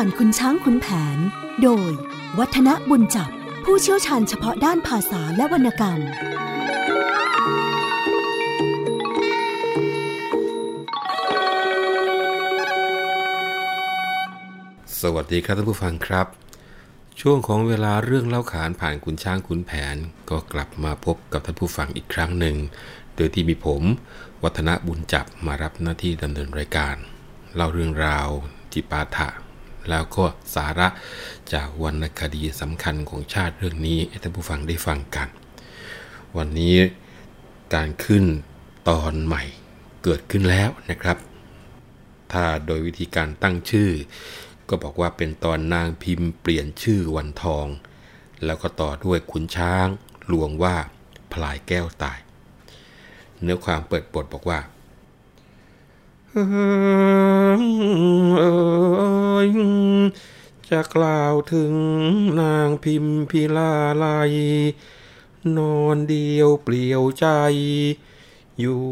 ผ่านคุณช้างคุณแผน โดย วัฒนบุญจับ ผู้เชี่ยวชาญเฉพาะด้านภาษาและวรรณกรรม สวัสดีครับท่านผู้ฟังครับ ช่วงของเวลาเรื่องเล่าขานผ่านขุนช้างขุนแผน ก็กลับมาพบกับท่านผู้ฟังอีกครั้งหนึ่ง โดยที่มีผม วัฒนบุญจับมารับหน้าที่ดำเนินรายการ เล่าเรื่องราวจิปาถะ แล้วก็สาระจากวรรณคดีสำคัญของชาติเรื่องนี้ให้ท่านผู้ฟังได้ฟังกัน วันนี้การขึ้นตอนใหม่เกิดขึ้นแล้วนะครับ ถ้าโดยวิธีการตั้งชื่อ ก็บอกว่าเป็นตอนนางพิมพ์เปลี่ยนชื่อวันทอง แล้วก็ต่อด้วยขุนช้างลวงว่าพลายแก้วตาย เนื้อความเปิดบทบอกว่า จะกล่าวถึงนางพิมพิลาไลนอนเดียวเปลี่ยวใจ อยู่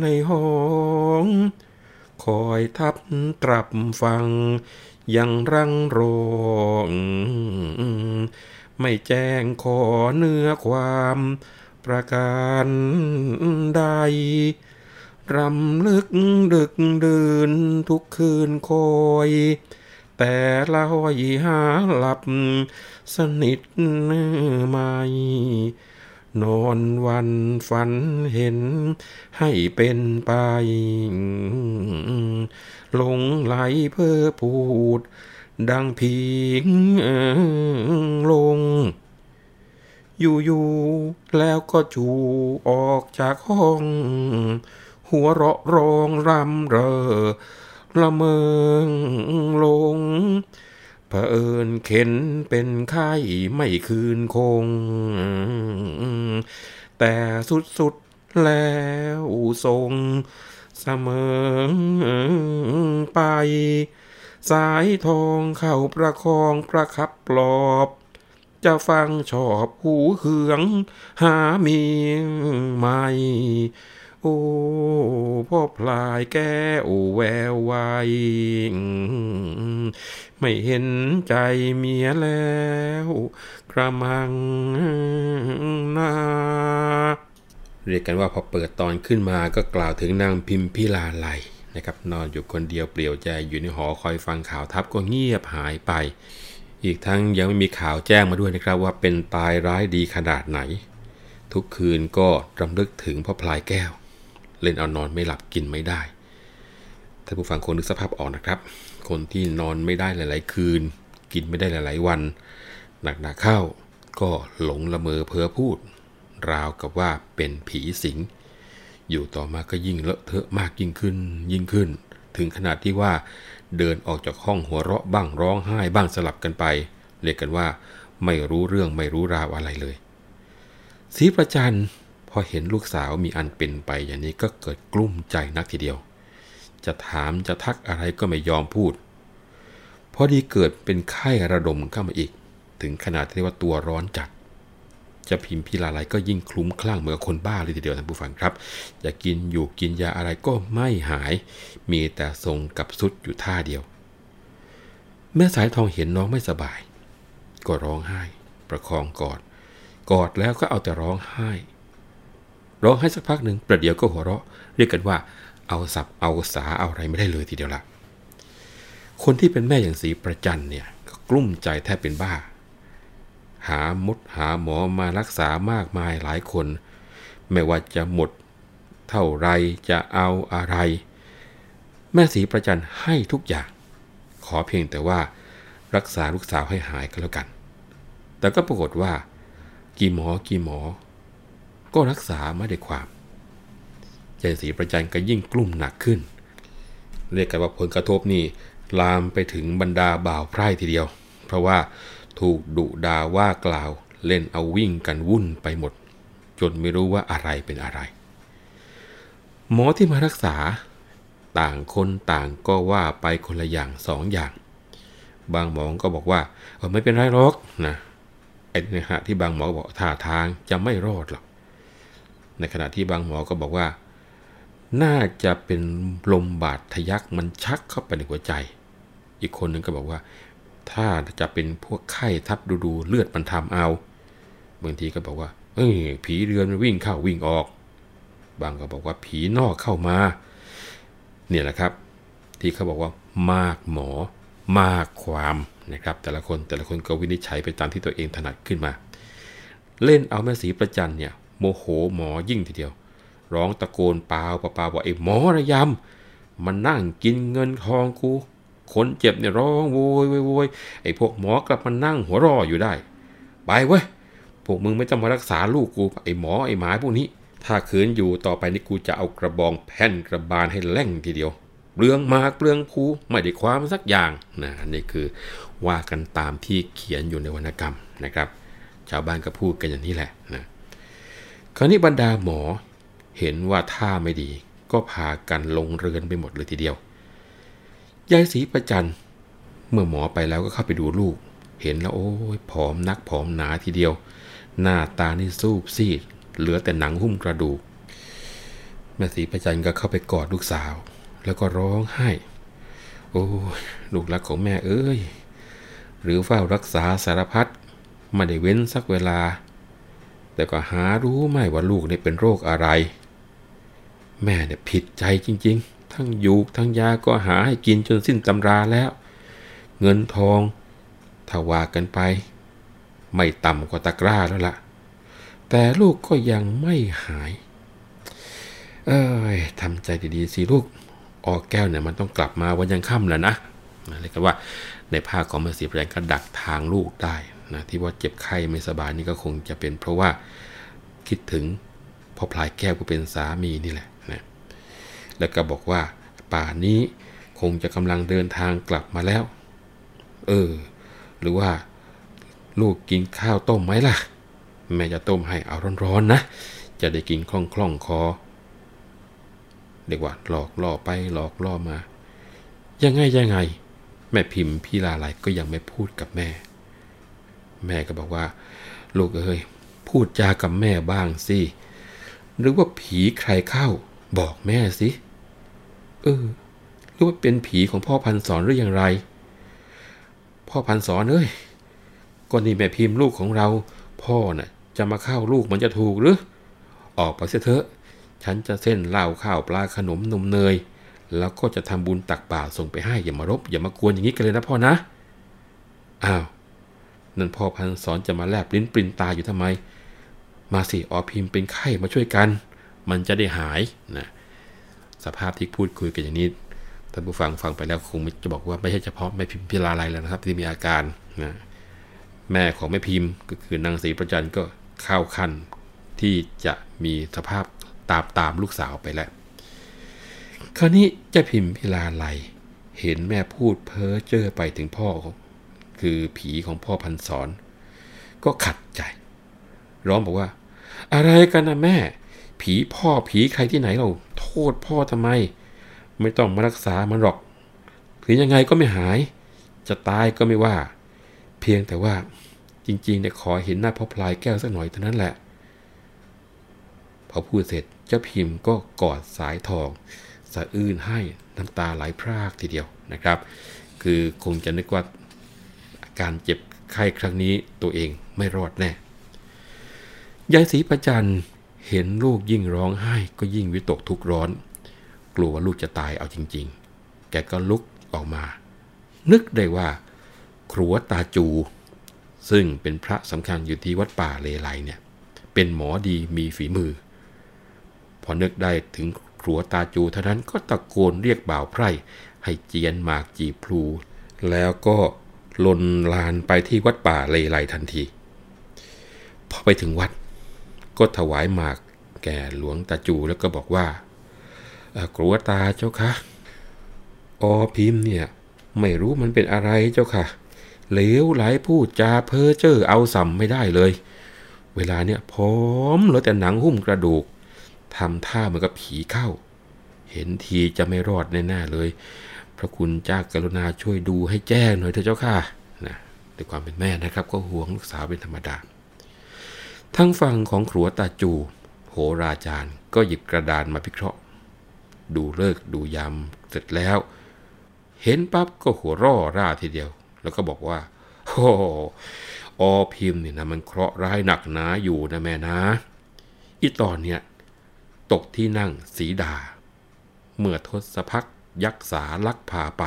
ในห้อง คอยทับตรับฟัง ยังรังรองไม่แจ้งขอเนื้อความประการใด รำลึกดึกดื่นทุกคืนคอย แต่ละหอยหาหลับสนิทไม่นอนวันฝันเห็นให้เป็นไป หลงไหลเพื่อพูด ดังพิงลง อยู่ๆแล้วก็จูออกจากห้อง หัวเราะร้องรำเรอละเมงลงเผอิญเข็นเป็นไข้ไม่คืนคง แต่สุดๆแล้วทรงเสมอไป สายทองเข้าประคองประคับปลอบ จะฟังชอบหูเหืองหามีไม่ โอ้พ่อพลายแก้วแวววายไม่เห็นใจเมียแล้ว กระมังนาเรียกกันว่าพอเปิดตอนขึ้นมาก็กล่าวถึงนางพิมพิลาไลนะครับนอนอยู่คนเดียวเปลี่ยวใจอยู่ในหอคอยฟังข่าวทัพก็เงียบหายไป อีกทั้งยังไม่มีข่าวแจ้งมาด้วยนะครับว่าเป็นตายร้ายดีขนาดไหน ทุกคืนก็รำลึกถึงพ่อพลายแก้ว เล่นเอานอนไม่หลับกินไม่ได้ท่านผู้ฟังคงนึกสภาพออกนะครับ คนที่นอนไม่ได้หลาย ๆ คืน กินไม่ได้หลาย ๆ วัน หนักๆเข้า ก็หลงละเมอเพ้อพูด ราวกับว่าเป็นผีสิง อยู่ต่อมาก็ยิ่งเลอะเทอะมากยิ่งขึ้น ยิ่งขึ้น ถึงขนาดที่ว่าเดินออกจากห้องหัวเราะบ้างร้องไห้บ้างสลับกันไป เรียกกันว่า ไม่รู้เรื่องไม่รู้ราวอะไรเลยศรีประจัน พอเห็นลูกสาวมีอันเป็นไปอย่างนี้ก็เกิดกลุ้มใจนักทีเดียว จะถามจะทักอะไรก็ไม่ยอมพูด พอดีเกิดเป็นไข้ระดมเข้ามาอีก ถึงขนาดที่ว่าตัวร้อนจัด จะพิมพ์พิลาไลก็ยิ่งคลุ้มคลั่งเหมือนคนบ้าเลยทีเดียวท่านผู้ฟังครับ จะกินอยู่กินยาอะไรก็ไม่หาย มีแต่ทรงกับสุดอยู่ท่าเดียว แม่สายทองเห็นน้องไม่สบาย ก็ร้องไห้ ประคองกอด กอดแล้วก็เอาแต่ร้องไห้ ร้องไห้สักพักหนึ่งประเดี๋ยวก็หัวเราะ เรียกกันว่า เอาสับเอาสาเอาอะไรไม่ได้เลยทีเดียวละคนที่เป็นแม่อย่างสีประจันเนี่ยกลุ้มใจแทบเป็นบ้า หามดหาหมอมารักษามากมายหลายคน ไม่ว่าจะหมด เท่าไรจะเอาอะไร แม่สีประจันให้ทุกอย่าง ขอเพียงแต่ว่ารักษาลูกสาวให้หายก็แล้วกัน แต่ก็ปรากฏว่า กี่หมอกี่หมอ ก็รักษาไม่ได้ความ ใจสีประจันก็ยิ่งกลุ้มหนักขึ้น เรียกกันว่าผลกระทบนี่ลามไปถึงบรรดาบ่าวไพร่ทีเดียว เพราะว่าถูกดุดาว่ากล่าวเล่นเอาวิ่งกันวุ่นไปหมด จนไม่รู้ว่าอะไรเป็นอะไร หมอที่มารักษา ต่างคนต่างก็ว่าไปคนละอย่างสองอย่าง บางหมอก็บอกว่าไม่เป็นไรหรอกนะไอ้ในขณะที่บางหมอบอกท่าทางจะไม่รอดหรอก ในขณะที่บางหมอก็บอกว่า น่าจะเป็นลมบาดทะยักมันชักเข้าไปในหัวใจ อีกคนหนึ่งก็บอกว่า ถ้าจะเป็นพวกไข้ทับดูดูเลือดมันทำเอาบางทีก็บอกว่าเออผีเรือนมันวิ่งเข้าวิ่งออก บางก็บอกว่าผีนอกเข้ามา เนี่ยแหละครับ ที่เขาบอกว่ามากหมอมากความนะครับ แต่ละคนแต่ละคนก็วินิจฉัยไปตามที่ตัวเองถนัดขึ้นมา เล่นเอาแม่สีประจันเนี่ย โมโหหมอยิ่งทีเดียว ร้องตะโกนเปล่าเปล่าว่าไอ้หมอระยำมันนั่งกินเงินทองกูคนเจ็บเนี่ยร้องโวยโวยโวยไอ้พวกหมอกลับมานั่งหัวรออยู่ได้ ไปเว้ยพวกมึงไม่ต้องมารักษาลูกกูไอ้หมอไอ้หมาพวกนี้ ถ้าขืนอยู่ต่อไปนี่กูจะเอากระบองแผ่นกระบาลให้แล่งทีเดียวเปลืองมากเปลืองภูไม่ได้ความสักอย่างนะนี่คือว่ากันตามที่เขียนอยู่ในวรรณกรรมนะครับ ชาวบ้านก็พูดกันอย่างนี้แหละนะ ราวนี้บรรดาหมอเห็นว่าท่าไม่ดีก็พากันลงเรือนไปหมดเลยทีเดียวยายศรีประจันเมื่อหมอไปแล้วก็เข้าไปดูลูก เห็นแล้วโอ้ยผอมนักผอมหนาทีเดียว หน้าตานี่ซูบซีด เหลือแต่หนังหุ้มกระดูกแม่ศรีประจันก็เข้าไปกอดลูกสาว แล้วก็ร้องไห้ โอ้ยลูกรักของแม่เอ้ยหรือเฝ้ารักษาสารพัดไม่ได้เว้นสักเวลา แต่ก็หารู้ไม่ว่าลูกได้เป็นโรคอะไร แม่เนี่ยผิดใจจริง ๆ ทั้งยูกทั้งยาก็หาให้กินจนสิ้นตำราแล้ว เงินทองถ้าว่ากันไป ไม่ต่ำกว่าตะกร้าแล้วละ่ะ แต่ลูกก็ยังไม่หาย เอ้ยทำใจดีๆสิลูกออกแก้วเนี่ยมันต้องกลับมาวันยังค่ำแล้วนะเรียกว่าในภาคของมสีแปลงก็ดักทางลูกได้ นะที่ว่าเจ็บไข้ไม่สบายนี่ก็คงจะเป็นเพราะว่าคิดถึงพ่อพลายแก้วก็เป็นสามีนี่แหละนะแล้วก็บอกว่าป่านี้คงจะกำลังเดินทางกลับมาแล้ว เออ หรือว่าลูกกินข้าวต้มไหมล่ะ แม่จะต้มให้เอาร้อนๆนะ จะได้กินคล่องคล่องคอเด็กว่าหลอกล่อไปหลอกล่อมา ยังไงยังไง แม่พิมพ์พี่ลาไลก็ยังไม่พูดกับแม่ แม่ก็บอกว่า ลูกเอ้ยพูดจากับแม่บ้างสิหรือว่าผีใครเข้า บอกแม่สิเออหรือว่าเป็นผีของพ่อพันสอนหรืออย่างไร พ่อพันสอนเอ้ยก็นี่แม่พิมพ์ลูกของเรา พ่อน่ะ จะมาเข้าลูกมันจะถูกหรือ ออกไปเสียเถอะ ฉันจะเส้นเหล้าข้าวปลาขนมนมเนย แล้วก็จะทำบุญตักบาตรส่งไปให้อย่ามารบ อย่ามากวนอย่างนี้กันเลยนะพ่อนะ อ้าว นั่นพ่อพันสอนจะมาแลบลิ้นปรินตาอยู่ทำไม มาสิออพิมพ์เป็นไข้มาช่วยกัน มันจะได้หายนะสภาพที่พูดคุยกันอย่างนี้ท่านผู้ฟังฟังไปแล้วคงจะบอกว่าไม่ใช่เฉพาะแม่พิมพ์พิลาไลแล้วนะครับที่มีอาการนะแม่ของแม่พิมพ์ก็คือนางศรีประจันก็เข้าขั้นที่จะมีสภาพตามตามลูกสาวไปแล้ว คราวนี้เจ้าพิมพ์พิลาไลเห็นแม่พูดเพ้อเจ้อไปถึงพ่อ คือผีของพ่อพันสอนก็ขัดใจ ร้องบอกว่า อะไรกันนะแม่ ผีพ่อผีใครที่ไหนเรา โทษพ่อทำไม ไม่ต้องมารักษามันหรอกถึงยังไงก็ไม่หาย จะตายก็ไม่ว่า เพียงแต่ว่าจริงๆเนี่ยขอเห็นหน้าพ่อพลายแก้วสักหน่อยเท่านั้นแหละ พอพูดเสร็จเจ้าพิมพ์ก็กอดสายทองสะอื้นให้น้ำตาไหลพรากทีเดียวนะครับ คือคงจะนึกว่า การเจ็บไข้ครั้งนี้ตัวเองไม่รอดแน่ ยายศรีประจันเห็นลูกยิ่งร้องไห้ก็ยิ่งวิตกทุกข์ร้อน กลัวว่าลูกจะตายเอาจริง ๆ แกก็ลุกออกมา นึกได้ว่า ครัวตาจู ซึ่งเป็นพระสำคัญอยู่ที่วัดป่าเลไลเนี่ย เป็นหมอดีมีฝีมือ พอนึกได้ถึงครัวตาจูเท่านั้นก็ตะโกนเรียกบ่าวไพร่ ให้เจียนหมากจีพลู แล้วก็ ลนลานไปที่วัดป่าเลไลทันที พอไปถึงวัด ก็ถวายหมากแก่หลวงตาจูแล้วก็บอกว่ากลัวตาเจ้าคะออพิมพ์เนี่ย ไม่รู้มันเป็นอะไรเจ้าค่ะ เหลวไหลพูดจาเพ้อเจ้อเอาสัมไม่ได้เลย เวลาเนี่ยพร้อมเหลือแต่หนังหุ้มกระดูกทำท่าเหมือนกับผีเข้า เห็นทีจะไม่รอดแน่ๆเลย พระคุณเจ้ากรุณาช่วยดูให้แจ้งหน่อยเถอะเจ้าค่ะนะด้วยความเป็นแม่นะครับ ก็ห่วงลูกสาวเป็นธรรมดา ทั้งฝั่งของครัวตาจู โหราจารย์ ก็หยิบกระดานมาพิเคราะห์ ดูเลิกดูยามเสร็จแล้ว เห็นปั๊บก็หัวร่อร่าทีเดียว แล้วก็บอกว่าโอ้อพิมพ์เนี่ยนะมันเคราะห์ร้ายหนักหนาอยู่นะแม่นะอีตอนเนี่ยตกที่นั่งสีดา เมื่อทศพัก ยักษาลักพาไป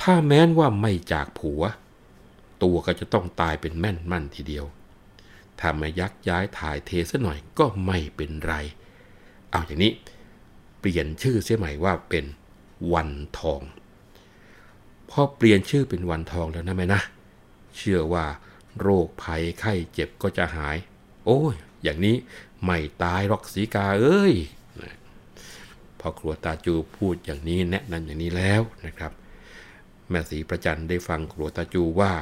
ถ้าแม้นว่าไม่จากผัว ตัวก็จะต้องตายเป็นแม่นมั่นทีเดียว ถ้ามายักย้ายถ่ายเทซะหน่อยก็ไม่เป็นไร เอาอย่างนี้เปลี่ยนชื่อเสียใหม่ว่าเป็นวันทอง พอเปลี่ยนชื่อเป็นวันทองแล้วนะแม่นะ เชื่อว่าโรคภัยไข้เจ็บก็จะหาย โอ้ย อย่างนี้ไม่ตายหรอกสีกาเอ้ย พอครัวตาจูพูดอย่างนี้แนะนำอย่างนี้แล้วนะครับ แม่สีประจันได้ฟังครัวตาจูว่า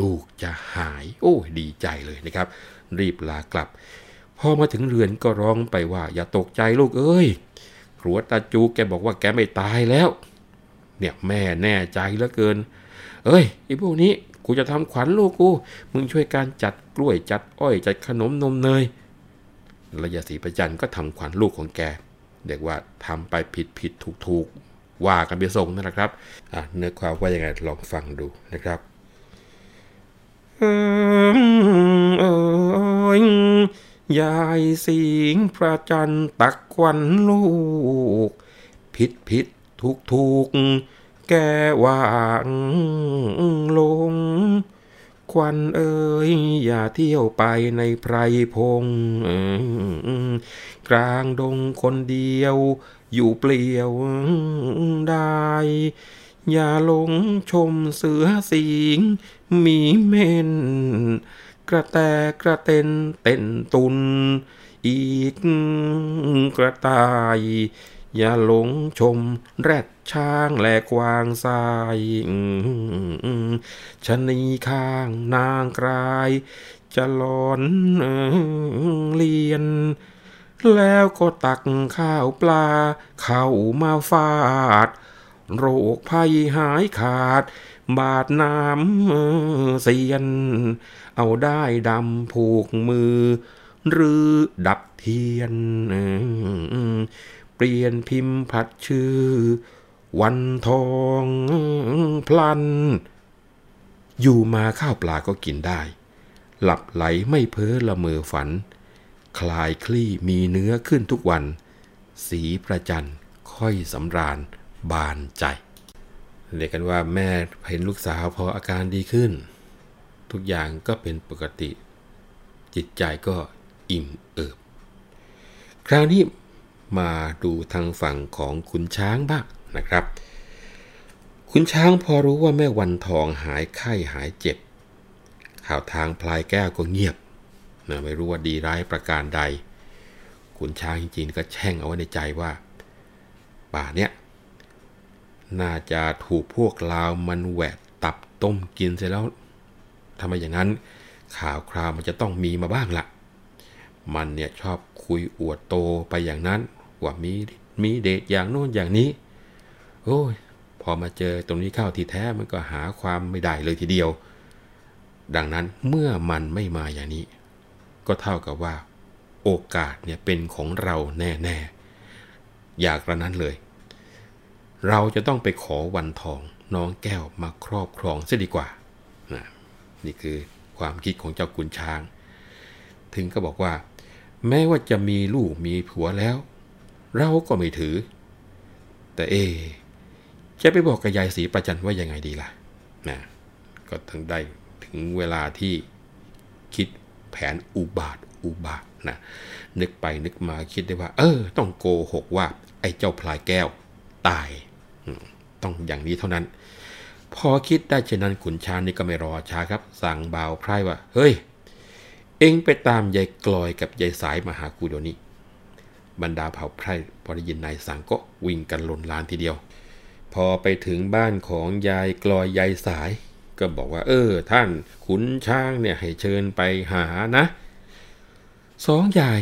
ลูกจะหาย โอ้ดีใจเลยนะครับ รีบลากลับพอมาถึงเรือนก็ร้องไปว่า อย่าตกใจลูกเอ้ยครัวตาจูแกบอกว่าแกไม่ตายแล้ว เนี่ยแม่แน่ใจเหลือเกิน เอ้ยไอ้พวกนี้กูจะทำขวัญลูกกู มึงช่วยการจัดกล้วยจัดอ้อยจัดขนมนมเนยระยะศรีประจันก็ทำขวัญลูกของแก เด็กว่าทำไปผิดผิดถูกถูกว่ากันไปส่งนั่นแหละครับเนื้อความว่ายังไงลองฟังดูนะครับยายสิงประจันทร์ตักควันลูก ผิดผิดถูกถูกแกว่างลง ควันเอ้ยอย่าเที่ยวไปในไพรพงกลางดงคนเดียว อยู่เปลี่ยวได้ อย่าหลงชมเสือสิงมีเม่นกระแตกระเต็นเต้นตุน อีกกระต่าย อย่าหลงชมแรด ช้างแหลกวางทรายชนีข้างนางกลายจะหลอนเลียน แล้วก็ตักข้าวปลา เข้ามาฟาด โรคภัยหายขาด บาดน้ำเสียน เอาได้ดำผูกมือ หรือดับเทียน เปลี่ยนพิมพ์ผัดชื่อ วันทองพลัน อยู่มาข้าวปลาก็กินได้ หลับไหลไม่เพ้อละเมอฝัน คลายคลี่มีเนื้อขึ้นทุกวัน สีประจันค่อยสำราญบานใจ เรียกกันว่าแม่เห็นลูกสาวพออาการดีขึ้น ทุกอย่างก็เป็นปกติ จิตใจก็อิ่มเอิบ คราวนี้มาดูทางฝั่งของขุนช้างบ้าง นะครับขุนช้างพอรู้ว่าแม่วันทองหายไข้หายเจ็บ ข่าวทางพลายแก้วก็เงียบนะไม่รู้ว่าดีร้ายประการใด ขุนช้างจริงๆก็แช่งเอาไว้ในใจว่า ป่าเนี้ยน่าจะถูกพวกลาวมันแหวกตับต้มกินเสร็จแล้วทำไมอย่างนั้นข่าวคราวมันจะต้องมีมาบ้างละมันเนี่ยชอบคุยอวดโตไปอย่างนั้น ว่ามีมีเดทอย่างโน้นอย่างนี้ โอ้ยพอมาเจอตรงนี้เข้าทีแท้มันก็หาความไม่ได้เลยทีเดียว ดังนั้นเมื่อมันไม่มาอย่างนี้ ก็เท่ากับว่า โอกาสเนี่ยเป็นของเราแน่ๆ อยากระนั้นเลย เราจะต้องไปขอวันทองน้องแก้วมาครอบครองเสียดีกว่านะนี่คือความคิดของเจ้าขุนช้าง ถึงก็บอกว่า แม้ว่าจะมีลูกมีผัวแล้ว เราก็ไม่ถือ แต่เอ จะไปบอกกับยายศรีประจันว่ายังไงดีล่ะนะก็ทั้งได้ถึงเวลาที่คิดแผนอุบาทอุบาทนะนึกไปนึกมาคิดได้ว่า เออ ต้องโกหกว่า ไอ้เจ้าพลายแก้ว ตาย ต้องอย่างนี้เท่านั้น พอคิดได้เช่นนั้นขุนช้างนี่ก็ไม่รอช้าครับ สั่งบ่าวไพร่ว่า เฮ้ย เอ็งไปตามยายกลอยกับยายสายมาหากูเดี๋ยวนี้บรรดาเผ่าไพร่พอได้ยินนายสั่งก็วิ่งกันหล่นลานทีเดียว พอไปถึงบ้านของยายกลอยยายสาย ก็บอกว่า เออ ท่านขุนช้างเนี่ยให้เชิญไปหานะ สองยาย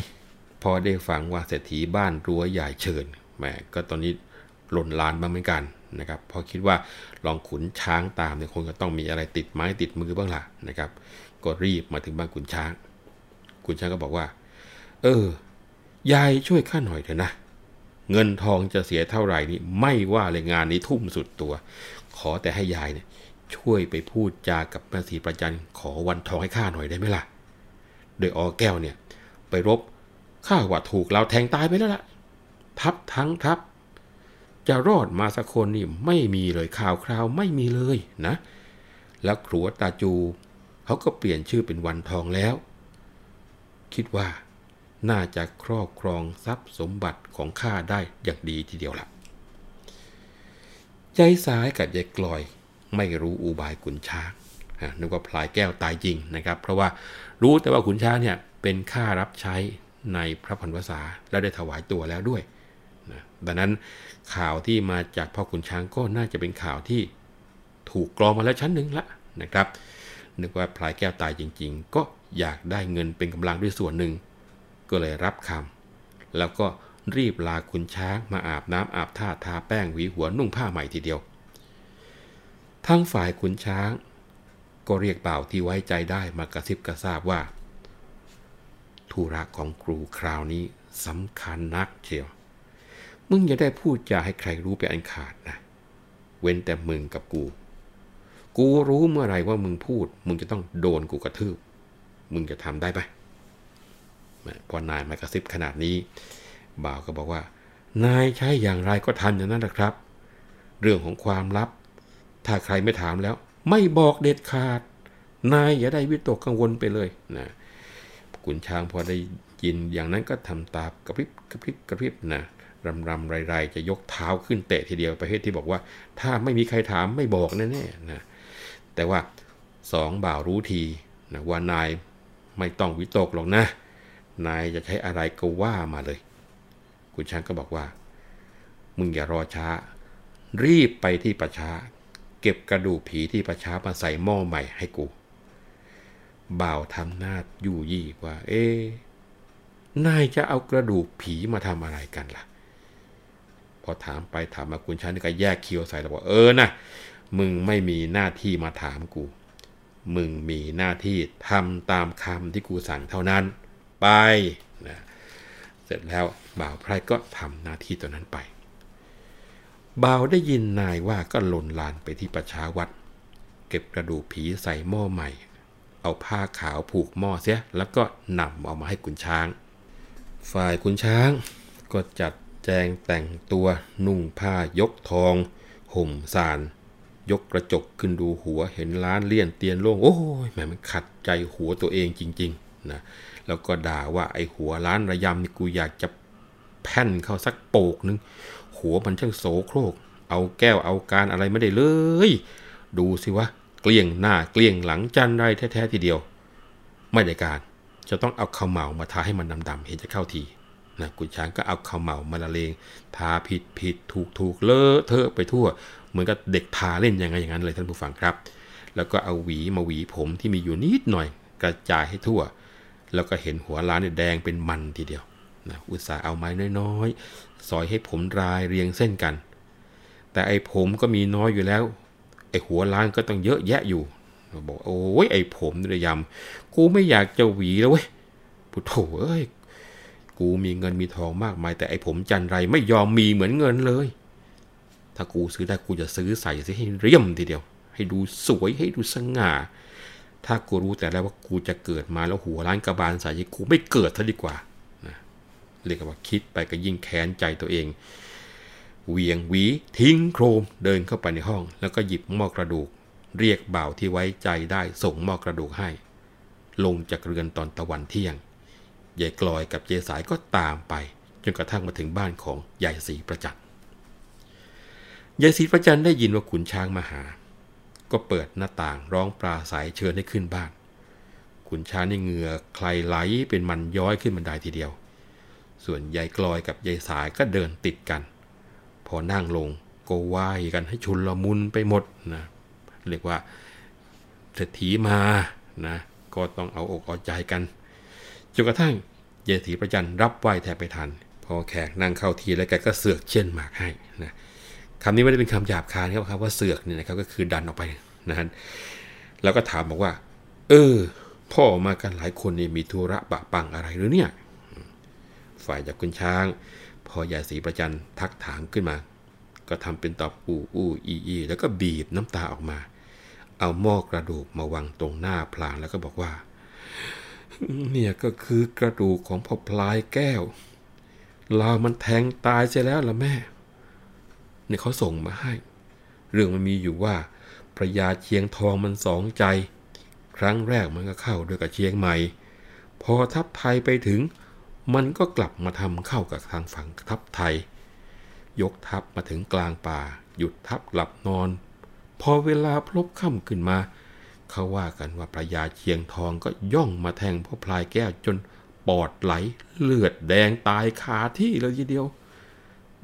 พอได้ฟังว่าเศรษฐีบ้านรั้วยายเชิญแหมก็ตอนนี้หล่นลานบ้างเหมือนกันนะครับเพราะคิดว่าลองขุนช้างตามเนี่ยคงจะต้องมีอะไรติดไม้ติดมือบ้างล่ะนะครับ ก็รีบมาถึงบ้านขุนช้าง ขุนช้างก็บอกว่า เออ ยายช่วยข้าหน่อยเถอะนะ เงินทองจะเสียเท่าไหร่นี่ไม่ว่าเลยงานนี้ทุ่มสุดตัว ขอแต่ให้ยายเนี่ยช่วยไปพูดจากับแม่สีประจันขอวันทองให้ข้าหน่อยได้ไหมล่ะ โดยอแก้วเนี่ย ไปรบข้าว่าถูกเราแทงตายไปแล้วล่ะ ทับทั้งทับ จะรอดมาสักคนนี่ไม่มีเลยข่าวคราวไม่มีเลยนะ แล้วครัวตาจูเขาก็เปลี่ยนชื่อเป็นวันทองแล้ว คิดว่าน่าจะครอบครองทรัพย์สมบัติ ของข้าได้อย่างดีทีเดียวละ่ะใจสายกับยายกลอยไม่รู้อุบายขุนช้างนึกว่าพลายแก้วตายจริงนะครับ เพราะว่ารู้แต่ว่าขุนช้างเนี่ยเป็นข้ารับใช้ในพระพันวษาแล้วได้ถวายตัวแล้วด้วยนะดังนั้นข่าวที่มาจากพ่อขุนช้างก็น่าจะเป็นข่าวที่ถูกกรองมาแล้วชั้นหนึ่งละนะครับ นึกว่าพลายแก้วตายจริง ๆ ก็อยากได้เงินเป็นกำลังด้วยส่วนหนึ่ง ก็เลยรับคำแล้วก็ รีบลาขุนช้างมาอาบน้ำอาบท่าทาแป้งหวีหัวนุ่งผ้าใหม่ทีเดียว ทั้งฝ่ายขุนช้าง ก็เรียกเป่าที่ไว้ใจได้มากระซิบกระซาบว่า ธุระของครูคราวนี้สำคัญนักเชียว มึงอย่าได้พูดจาให้ใครรู้ไปอันขาดนะ เว้นแต่มึงกับกู กูรู้เมื่อไรว่ามึงพูด มึงจะต้องโดนกูกระทืบ มึงจะทำได้ไหมพอนายมากระซิบขนาดนี้ บ่าวก็บอกว่า นายใช้อย่างไรก็ทันอย่างนั้นแหละครับ เรื่องของความลับ ถ้าใครไม่ถามแล้ว ไม่บอกเด็ดขาด นายอย่าได้วิตกกังวลไปเลยนะขุนช้างพอได้ยินอย่างนั้นก็ทำตากระพริบกระพริบกระพริบนะรำรำไรไรจะยกเท้าขึ้นเตะทีเดียวประเภทที่บอกว่า ถ้าไม่มีใครถามไม่บอกแน่ๆนะแต่ว่าสองบ่าวรู้ทีนะว่านายไม่ต้องวิตกหรอกนะ นายจะใช้อะไรก็ว่ามาเลย ขุนช้างก็บอกว่า มึงอย่ารอช้า รีบไปที่ประชา เก็บกระดูกผีที่ประชามาใส่หม้อใหม่ให้กู บ่าวทำหน้ายู่ยี่ว่า เอ๊นายจะเอากระดูกผีมาทำอะไรกันล่ะ พอถามไปถามมาคุณชันก็แยกเคียวใส่แล้วบอกเออนะมึงไม่มีหน้าที่มาถามกู มึงมีหน้าที่ทำตามคำที่กูสั่งเท่านั้น ไปนะ เสร็จแล้วบ่าวไพรก็ทำหน้าที่ตัวนั้นไป บ่าวได้ยินนายว่าก็หล่นลานไปที่ประชาวัด เก็บกระดูกผีใส่หม้อใหม่ เอาผ้าขาวผูกหม้อเสีย แล้วก็นำเอามาให้ขุนช้าง ฝ่ายขุนช้างก็จัดแจงแต่งตัวนุ่งผ้ายกทอง ห่มสาร ยกกระจกขึ้นดูหัวเห็นล้านเลี่ยนเตียนโล่ง โอ้ยแหมมันขัดใจหัวตัวเองจริง ๆ นะ แล้วก็ด่าว่าไอ้หัวล้านระยำนี่กูอยากจะแผ่นเข้าสักโปกนึง หัวมันช่างโสโครก เอาแก้วเอาการอะไรไม่ได้เลย ดูสิวะ เกลี้ยงหน้าเกลี้ยงหลังจันไรแท้ๆทีเดียว ไม่ได้การ จะต้องเอาข้าวเหมามาทาให้มันดำๆเห็นจะเข้าทีนะกุญช้างก็เอาข้าวเหมามาละเลง ทาผิดผิดถูกถูกเลอะเทอะไปทั่ว เหมือนกับเด็กทาเล่นยังไงอย่างนั้นเลยท่านผู้ฟังครับ แล้วก็เอาหวีมาหวีผมที่มีอยู่นิดหน่อย กระจายให้ทั่ว แล้วก็เห็นหัวล้านเนี่ยแดงเป็นมันทีเดียวนะอุตส่าห์เอาไม้น้อยๆ สอยให้ผมรายเรียงเส้นกัน แต่ไอ้ผมก็มีน้อยอยู่แล้ว ไอ้หัวล้านก็ต้องเยอะแยะอยู่ บอกโอ้ยไอ้ผมนี่ยำกูไม่อยากจะหวีแล้วเว้ยพุทโธเอ้ย กูมีเงินมีทองมากมาย แต่ไอ้ผมจันไรไม่ยอมมีเหมือนเงินเลย ถ้ากูซื้อได้กูจะซื้อใส่สิให้เรียมทีเดียว ให้ดูสวยให้ดูสง่า ถ้ากูรู้แต่แล้วว่ากูจะเกิดมาแล้วหัวล้านกระบาลใส่กูไม่เกิดซะดีกว่านะเรียกว่าคิดไปก็ยิ่งแค้นใจตัวเอง เวียงหวีทิ้งโครมเดินเข้าไปในห้อง แล้วก็หยิบหม้อกระดูก เรียกบ่าวที่ไว้ใจได้ส่งหม้อกระดูกให้ ลงจากเรือนตอนตะวันเที่ยงยายกลอยกับเจสายก็ตามไป จนกระทั่งมาถึงบ้านของยายศรีประจันยายศรีประจันได้ยินว่าขุนช้างมาหา ก็เปิดหน้าต่างร้องปราศัยเชิญให้ขึ้นบ้านขุนช้างในเหงือใครไหลเป็นมันย้อยขึ้นบันไดทีเดียว ส่วนยายกลอยกับยายสายก็เดินติดกัน พอนั่งลงก็ไหว้กันให้ชุนละมุนไปหมดนะเรียกว่าเศรษฐีมานะก็ต้องเอาอกเอาใจกันจนกระทั่งเยถีประจันรับไหว้แทบไปทัน พอแขกนั่งเข้าทีแล้วแกก็เสือกเช่นหมากให้นะคำนี้ไม่ได้เป็นคำหยาบคายครับว่าเสือกเนี่ยนะครับก็คือดันออกไป นะฮะแล้วก็ถามบอกว่า เออ พ่อมากันหลายคนเนี่ยมีธุระปะปังอะไรหรือเนี่ย ฝ่ายจากคุณช้าง พอยายศรีประจันทักถามขึ้นมา ก็ทำเป็นตอบอู้อู้อีอีแล้วก็บีบน้ำตาออกมา เอาหม้อกระดูกมาวางตรงหน้าพลางแล้วก็บอกว่า เนี่ยก็คือกระดูกของพ่อพลายแก้วเรามันแทงตายเสียแล้วล่ะแม่เนี่ยเขาส่งมาให้ เรื่องมันมีอยู่ว่า พระยาเชียงทองมันสองใจ ครั้งแรกมันก็เข้าด้วยกับเชียงใหม่ พอทัพไทยไปถึง มันก็กลับมาทำเข้ากับทางฝั่งทัพไทย ยกทัพมาถึงกลางป่า หยุดทัพหลับนอน พอเวลาพลบค่ำขึ้นมา เขาว่ากันว่าพระยาเชียงทองก็ย่องมาแทงพ่อพลายแก้วจนปอดไหลเลือดแดงตายคาที่เลยทีเดียว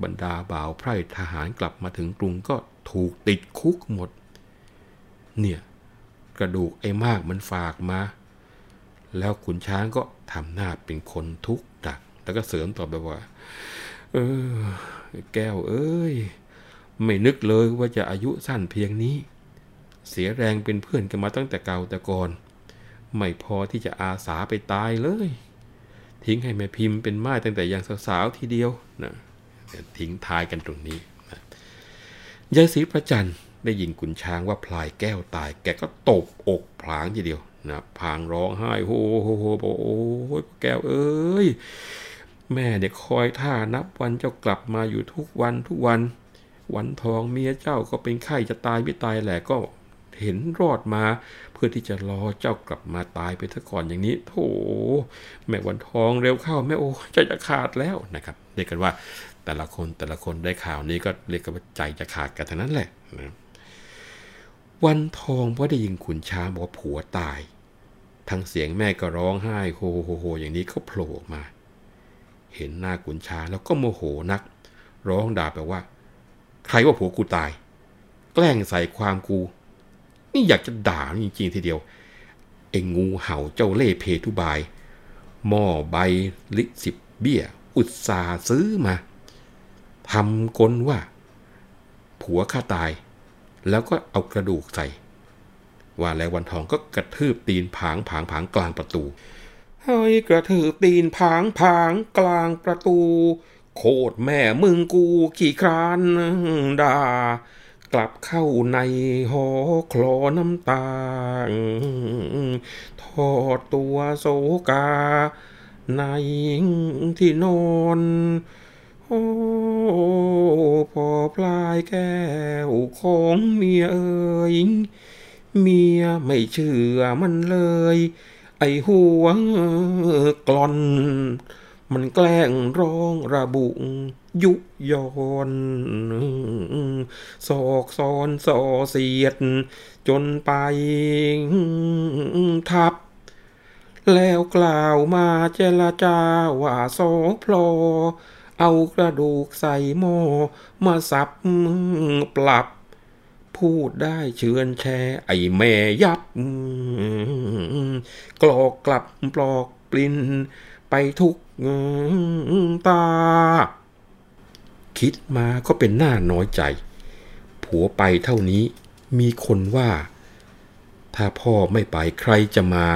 บรรดาบ่าวไพร่ทหารกลับมาถึงกรุงก็ถูกติดคุกหมด เนี่ยกระดูกไอ้มากมันฝากมา แล้วขุนช้างก็ทำหน้าเป็นคนทุกข์ดัก แล้วก็เสริมต่อไปว่า เออ แก้วเอ้ย ไม่นึกเลยว่าจะอายุสั้นเพียงนี้ เสียแรงเป็นเพื่อนกันมาตั้งแต่เก่าแต่ก่อน ไม่พอที่จะอาสาไปตายเลย ทิ้งให้แม่พิมพ์เป็นไม้ตั้งแต่ยังสาวๆทีเดียวนะทิ้งทายกันตรงนี้นะยายศรีประจัน ได้ยินขุนช้างว่าพลายแก้วตาย แกก็ตบอกพลางทีเดียวนะพางร้องไห้โฮโฮโฮบอกโอ้ยแก้วเอ้ยแม่เด็กคอยท่านับวันเจ้ากลับมาอยู่ทุกวันทุกวัน วันทองเมียเจ้าก็เป็นไข้จะตายไม่ตายแหละก็เห็นรอดมา เพื่อที่จะรอเจ้ากลับมาตายไปซะก่อนอย่างนี้โถแม่วันทองเร็วเข้าแม่โอ้ใจจะขาดแล้วนะครับเรียกกันว่าแต่ละคนแต่ละคนได้ข่าวนี้ก็เรียกกันว่าใจจะขาดกันทั้งนั้นแหละนะ วันทองพอได้ยินขุนช้างบอกว่าผัวตาย ทั้งเสียงแม่ก็ร้องไห้โฮโฮโฮอย่างนี้เขาโผล่ออกมา เห็นหน้าขุนช้างแล้วก็โมโหนัก ร้องด่าไปว่า ใครว่าผัวกูตาย แกล้งใส่ความกู นี่อยากจะด่าจริงๆทีเดียวเองงูเห่าเจ้าเล่เพทุบาย หม้อใบลิสิบเบี้ย อุตสาซื้อมาทำกลว่า ผัวข้าตาย แล้วก็เอากระดูกใส่ว่าแล้ววันทองก็กระทืบตีนผางผางผางกลางประตูเฮ้ยกระทืบตีนผางผางกลางประตู โคตรแม่มึงกูขี่ครานด่ากลับเข้าในหอคลอน้ำตาทอดตัวโศกา ในที่นอน โอ้พอพลายแก้วของเมียเอ่ยเมียไม่เชื่อมันเลย ไอหัวกลอน มันแกล้งร้องระบุยุยอนศอกซอนสอเสียด จนไปทับ แล้วกล่าวมาเจรจาว่าโซพลอ เอากระดูกใส่หม้อมาสับปรับ พูดได้เชือนแช่ไอแม่ยับ กลอกกลับปลอกปลินไปทุกตา คิดมาก็เป็นหน้าน้อยใจ ผัวไปเท่านี้มีคนว่า ถ้าพ่อไม่ไปใครจะมา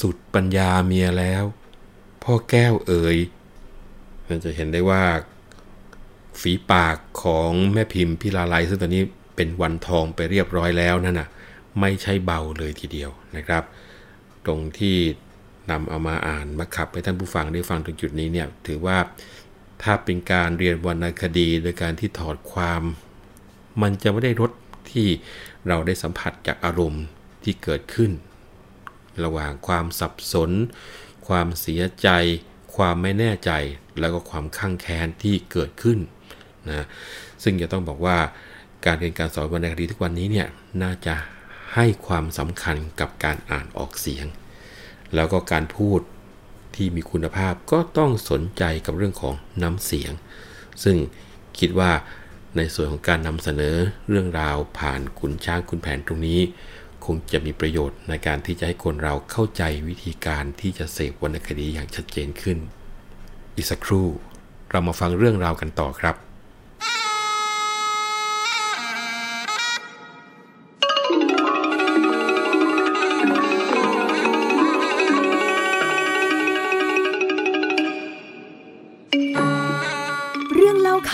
สุดปัญญาเมียแล้ว พ่อแก้วเอ่ย มันจะเห็นได้ว่าฝีปากของแม่พิมพ์พิลาไลซึ่งตอนนี้เป็นวันทองไปเรียบร้อยแล้วนั่นน่ะไม่ใช่เบาเลยทีเดียวนะครับ ตรงที่นำเอามาอ่านมาขับให้ท่านผู้ฟังได้ฟังตรงจุดนี้เนี่ยถือว่าถ้าเป็นการเรียนวรรณคดีโดยการที่ถอดความ มันจะไม่ได้รสที่เราได้สัมผัสจากอารมณ์ที่เกิดขึ้น ระหว่างความสับสน ความเสียใจ ความไม่แน่ใจแล้วก็ความข้างแค้นที่เกิดขึ้นนะซึ่งจะต้องบอกว่าการเรียนการสอนวรรณคดีทุกวันนี้เนี่ยน่าจะให้ความสำคัญกับการอ่านออกเสียง แล้วก็การพูดที่มีคุณภาพก็ต้องสนใจกับเรื่องของน้ำเสียง ซึ่งคิดว่าในส่วนของการนำเสนอเรื่องราวผ่านคุณช้างคุณแผนตรงนี้ คงจะมีประโยชน์ในการที่จะให้คนเราเข้าใจวิธีการที่จะเสพวรรณคดีอย่างชัดเจนขึ้น อีกสักครู่เรามาฟังเรื่องราวกันต่อครับ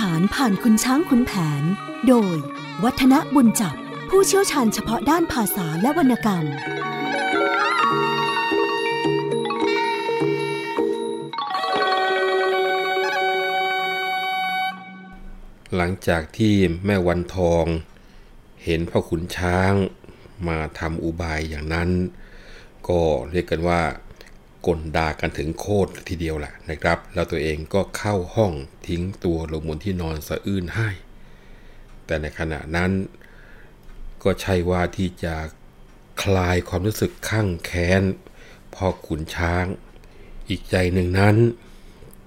ฐานผ่านคุณช้างคุณแผน โดยวัฒนบุญจับ ผู้เชี่ยวชาญเฉพาะด้านภาษาและวรรณกรรม หลังจากที่แม่วันทอง เห็นพ่อขุนช้างมาทำอุบายอย่างนั้น ก็เรียกกันว่ากลด่ากันถึงโคตรทีเดียวแหละนะครับ แล้วตัวเองก็เข้าห้องทิ้งตัวลงบนที่นอนสะอื้นให้ แต่ในขณะนั้น ก็ใช่ว่าที่จะคลายความรู้สึกข้างแค้นพ่อขุนช้าง อีกใจหนึ่งนั้น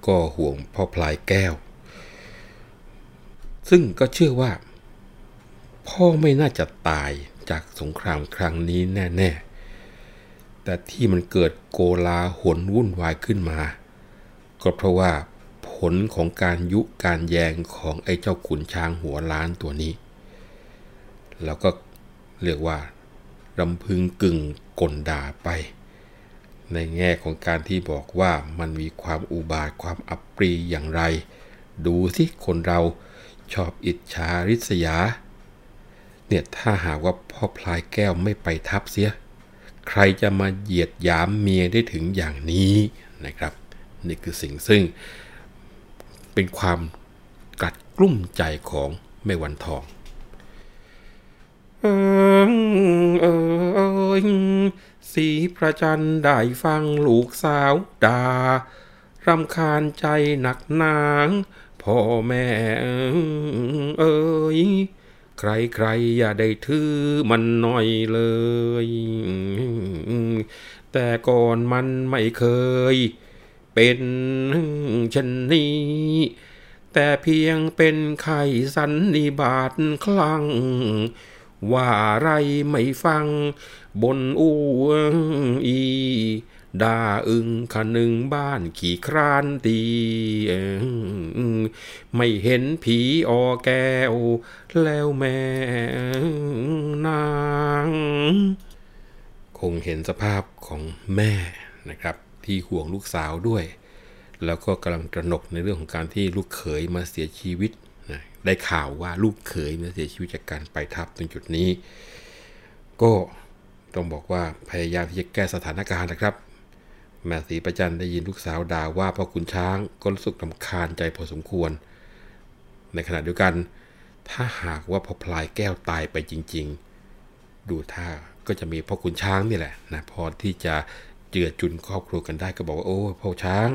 ก็ห่วงพ่อพลายแก้ว ซึ่งก็เชื่อว่า พ่อไม่น่าจะตายจากสงครามครั้งนี้แน่ ๆ แต่ที่มันเกิดโกลาหลวุ่นวายขึ้นมา ก็เพราะว่าผลของการยุการแยงของไอ้เจ้าขุนช้างหัวล้านตัวนี้ แล้วก็เรียกว่ารำพึงกึ่งกลด่าไป ในแง่ของการที่บอกว่ามันมีความอุบาทความอับปรีอย่างไร ดูสิคนเราชอบอิจฉาริษยา เนี่ยถ้าหากว่าพ่อพลายแก้วไม่ไปทับเสีย ใครจะมาเหยียดหยามเมียได้ถึงอย่างนี้นะครับ นี่คือสิ่งซึ่งเป็นความกัดกลุ้มใจของแม่วันทอง เออเออสีประจันได้ฟังลูกสาวดารำคาญใจหนักหนางพ่อแม่เอ้ยใครใครอย่าได้ถือมันหน่อยเลย แต่ก่อนมันไม่เคย เป็นชนนี้ แต่เพียงเป็นไข่สันนิบาตคลัง ว่าไรไม่ฟัง บนอูอีด่าอึงขนึงบ้านขี่ครานตี ไม่เห็นผีออแก้ว แล้วแม่นาง คงเห็นสภาพของแม่นะครับ ที่ห่วงลูกสาวด้วย แล้วก็กำลังตระหนกในเรื่องของการที่ลูกเขยมาเสียชีวิต ได้ข่าวว่าลูกเขยมาเสียชีวิตจากการไปทับตรงจุดนี้ ก็ต้องบอกว่าพยายามที่จะแก้สถานการณ์นะครับแม่ศรีประจันได้ยินลูกสาวด่าว่าพ่อขุนช้างก็รู้สึกลำคาญใจพอสมควร ในขณะเดียวกัน ถ้าหากว่าพอพลายแก้วตายไปจริง ๆ ดูท่าก็จะมีพ่อขุนช้างนี่แหละนะพอที่จะเจือจุนครอบครัวกันได้ก็บอกว่าโอ้พ่อช้าง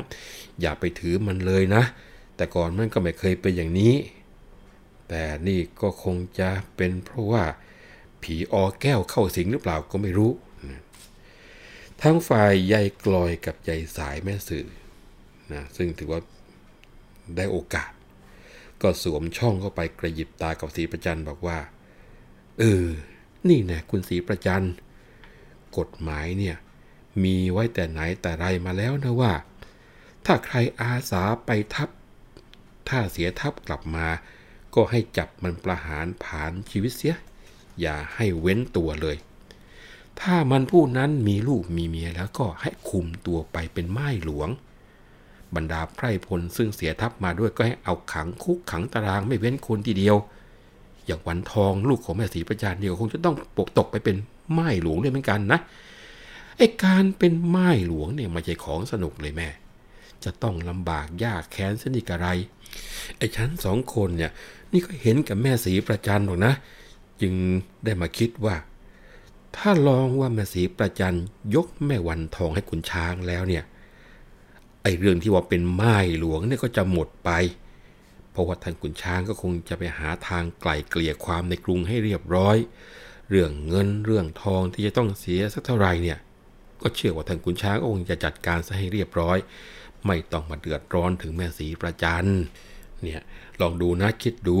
อย่าไปถือมันเลยนะ แต่ก่อนมันก็ไม่เคยเป็นอย่างนี้ แต่นี่ก็คงจะเป็นเพราะว่าผีออแก้วเข้าสิงหรือเปล่าก็ไม่รู้ ทั้งฝ่ายยายกลอยกับยายสายแม่สื่อนะซึ่งถือว่าได้โอกาส ก็สวมช่องเข้าไปกระยิบตากับสีประจันบอกว่า เออ นี่น่คุณสีประจัน กฎหมายเนี่ย มีไว้แต่ไหนแต่ไรมาแล้วนะว่า ถ้าใครอาสาไปทับ ถ้าเสียทับกลับมา ก็ให้จับมันประหารผ่านชีวิตเสีย อย่าให้เว้นตัวเลย ถ้ามันผู้นั้นมีลูกมีเมียแล้วก็ให้คุมตัวไปเป็นไม้หลวง บรรดาไพร่พลซึ่งเสียทัพมาด้วยก็ให้เอาขังคุกขังตารางไม่เว้นคนทีเดียว อย่างวันทองลูกของแม่ศรีประจานเดียวคงจะต้องปกตกไปเป็นไม้หลวงด้วยเหมือนกันนะไอการเป็นไม้หลวงเนี่ยไม่ใช่ของสนุกเลยแม่ จะต้องลำบากยากแค้นสนิกอะไร ไอ้ฉันสองคนเนี่ย นี่ก็เห็นกับแม่สีประจันหรอกนะ จึงได้มาคิดว่า ถ้าลองว่าแม่สีประจันยกแม่วันทองให้คุณช้างแล้วเนี่ย ไอ้เรื่องที่ว่าเป็นไม้หลวงเนี่ยก็จะหมดไป เพราะว่าท่านขุนช้างก็คงจะไปหาทางไกล่เกลี่ยความในกรุงให้เรียบร้อย เรื่องเงินเรื่องทองที่จะต้องเสียสักเท่าไหร่เนี่ยก็เชื่อว่าท่านขุนช้างก็คงจะจัดการซะให้เรียบร้อย ไม่ต้องมาเดือดร้อนถึงแม่สีประจัน เนี่ยลองดูนะคิดดู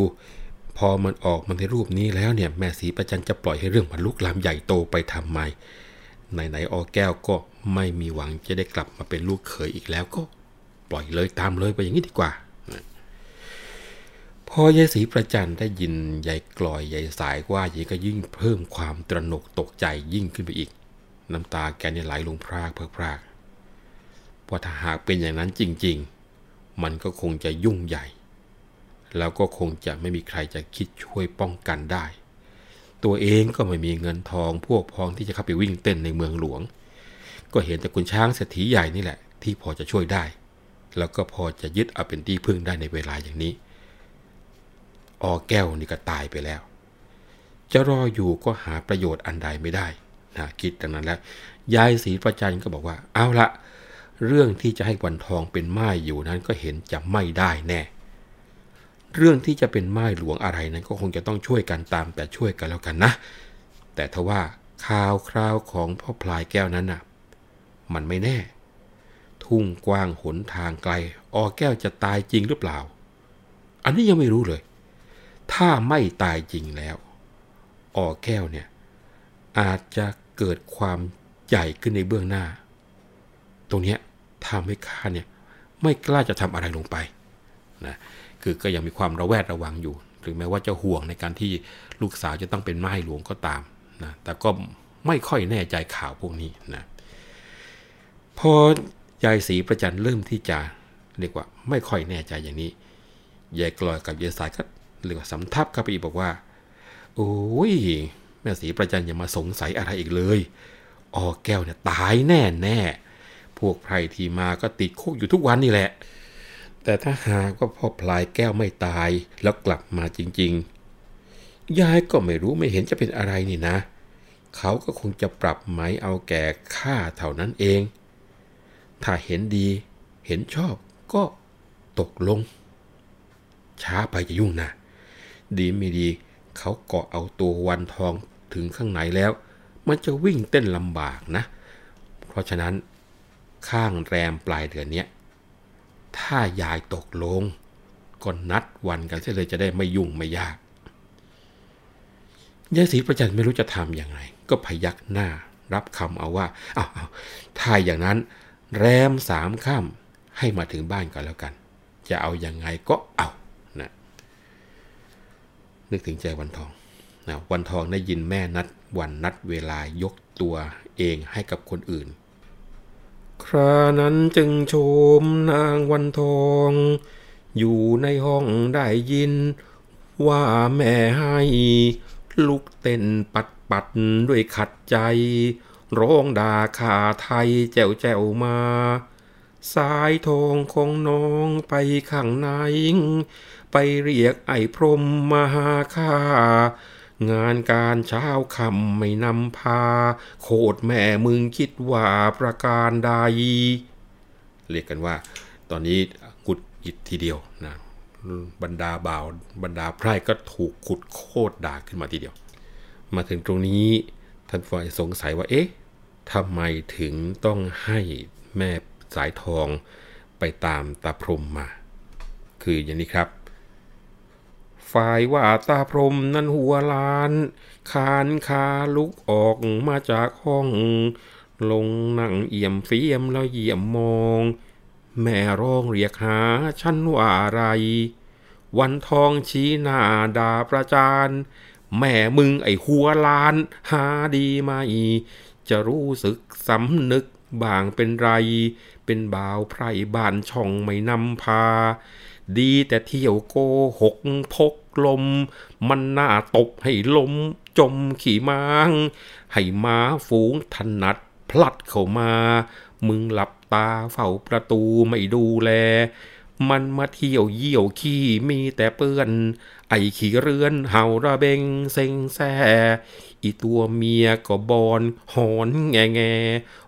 พอมันออกมาในรูปนี้แล้วเนี่ยแม่สีประจันจะปล่อยให้เรื่องมันลุกลามใหญ่โตไปทำไมไหนๆออแก้วก็ไม่มีหวังจะได้กลับมาเป็นลูกเขยอีกแล้วก็ปล่อยเลยตามเลยไปอย่างนี้ดีกว่าพอยายศรีประจันได้ยินยายกลอยยายสายว่าอย่างก็ยิ่งเพิ่มความตระหนกตกใจยิ่งขึ้นไปอีก น้ำตาแกเนี่ยไหลลงพรากเพิกพรากเพราถ้าหากเป็นอย่างนั้นจริง ๆ มันก็คงจะยุ่งใหญ่ แล้วก็คงจะไม่มีใครจะคิดช่วยป้องกันได้ ตัวเองก็ไม่มีเงินทองพวกพ้องที่จะเข้าไปวิ่งเต้นในเมืองหลวง ก็เห็นแต่คุณช้างเศรษฐีใหญ่นี่แหละ ที่พอจะช่วยได้ แล้วก็พอจะยึดเอาเป็นที่พึ่งได้ในเวลาอย่างนี้ ออแก้วนี่ก็ตายไปแล้ว จะรออยู่ก็หาประโยชน์อันใดไม่ได้นะคิดดังนั้นแล้วยายศรีประจันก็บอกว่าเอาละเรื่องที่จะให้วันทองเป็นไม้อยู่นั้นก็เห็นจะไม่ได้แน่ เรื่องที่จะเป็นไม้หลวงอะไรนั้นก็คงจะต้องช่วยกันตามแต่ช่วยกันแล้วกันนะ แต่ทว่าข่าวคราวของพ่อพลายแก้วนั้นน่ะ มันไม่แน่ ทุ่งกว้างหนทางไกล ออแก้วจะตายจริงหรือเปล่า อันนี้ยังไม่รู้เลย ถ้าไม่ตายจริงแล้ว ออแก้วเนี่ย อาจจะเกิดความใหญ่ขึ้นในเบื้องหน้า ตรงเนี้ยทำให้ข้าเนี่ยไม่กล้าจะทำอะไรลงไปนะ คือก็ยังมีความระแวดระวังอยู่ ถึงแม้ว่าจะห่วงในการที่ลูกสาวจะต้องเป็นไม้หลวงก็ตามนะแต่ก็ไม่ค่อยแน่ใจข่าวพวกนี้นะพอยายศรีประจันเริ่มที่จะเรียกว่าไม่ค่อยแน่ใจอย่างนี้ยายกลอยกับยายสายก็เรียกว่าสำทับเข้าไปอีกบอกว่าโอ้ยแม่ศรีประจันอย่ามาสงสัยอะไรอีกเลยออแก้วเนี่ยตายแน่แน่พวกไพรทีมาก็ติดคุกอยู่ทุกวันนี่แหละ แต่ถ้าหากว่าพ่อพลายแก้วไม่ตายแล้วกลับมาจริง ๆ ยายก็ไม่รู้ไม่เห็นจะเป็นอะไรนี่นะ เขาก็คงจะปรับไหมเอาแก่ค่าเท่านั้นเอง ถ้าเห็นดี เห็นชอบก็ตกลง ช้าไปจะยุ่งนะ ดีไม่ดี เขาเกาะเอาตัววันทองถึงข้างในแล้ว มันจะวิ่งเต้นลำบากนะ เพราะฉะนั้นข้างแรมปลายเดือนนี้ ถ้ายายตกลงก็นัดวันกันเสียเลยจะได้ไม่ยุ่งไม่ยากยายศรีประจันไม่รู้จะทำอย่างไร ก็พยักหน้ารับคำเอาว่าเอาเอาถ้าอย่างนั้น แรมสามค่ำให้มาถึงบ้านกันแล้วกัน จะเอาอยัางไงก็เอานะนึกถึงใจวันทองนะวันทองได้ยินแม่นัดวันนัดเวลายกตัวเองให้กับคนอื่น ครานั้นจึงโชมนางวันทอง อยู่ในห้องได้ยิน ว่าแม่ให้ลุกเต้นปัดปัดด้วยขัดใจ ร้องด่าขาไทยแจวแจวมา สายทองของน้องไปข้างใน ไปเรียกไอ้พรมมาหาข้า งานการเช้าคำไม่นำพา โคดแม่มึงคิดว่าประการใดเรียกกันว่า ตอนนี้กุดอิดทีเดียวนะบรรดาบ่าวบรรดาไพร่ก็ถูกขุดโคตรด่าขึ้นมาทีเดียว มาถึงตรงนี้ท่านฝ่ายสงสัยว่าเอ๊ะทำไมถึงต้องให้แม่สายทองไปตามตาพรมมา คืออย่างนี้ครับ ฝ่ายว่าตาพรมนั้นหัวลาน คานคาลุกออกมาจากห้อง ลงนั่งเอี่ยมเฟียมแล้วเยี่ยมมอง แม่ร้องเรียกหาฉันว่าอะไร วันทองชี้หน้าด่าประจานแม่มึงไอหัวลาน หาดีไหมจะรู้สึกสำนึกบางเป็นไร เป็นบ่าวไพรบ้านช่องไม่นำพา ดีแต่เที่ยวโกหกพกลม มันหน่าตบให้ลมจมขี่ม้าง ให้ม้าฝูงถนัดพลัดเข้ามา มึงหลับตาเฝ้าประตูไม่ดูแล มันมาเที่ยวเยี่ยวขี้มีแต่เปื้อน ไอขี้เรือนเห่าระเบงเซ็งแซ่อีตัวเมียก็บอนหอนแงแง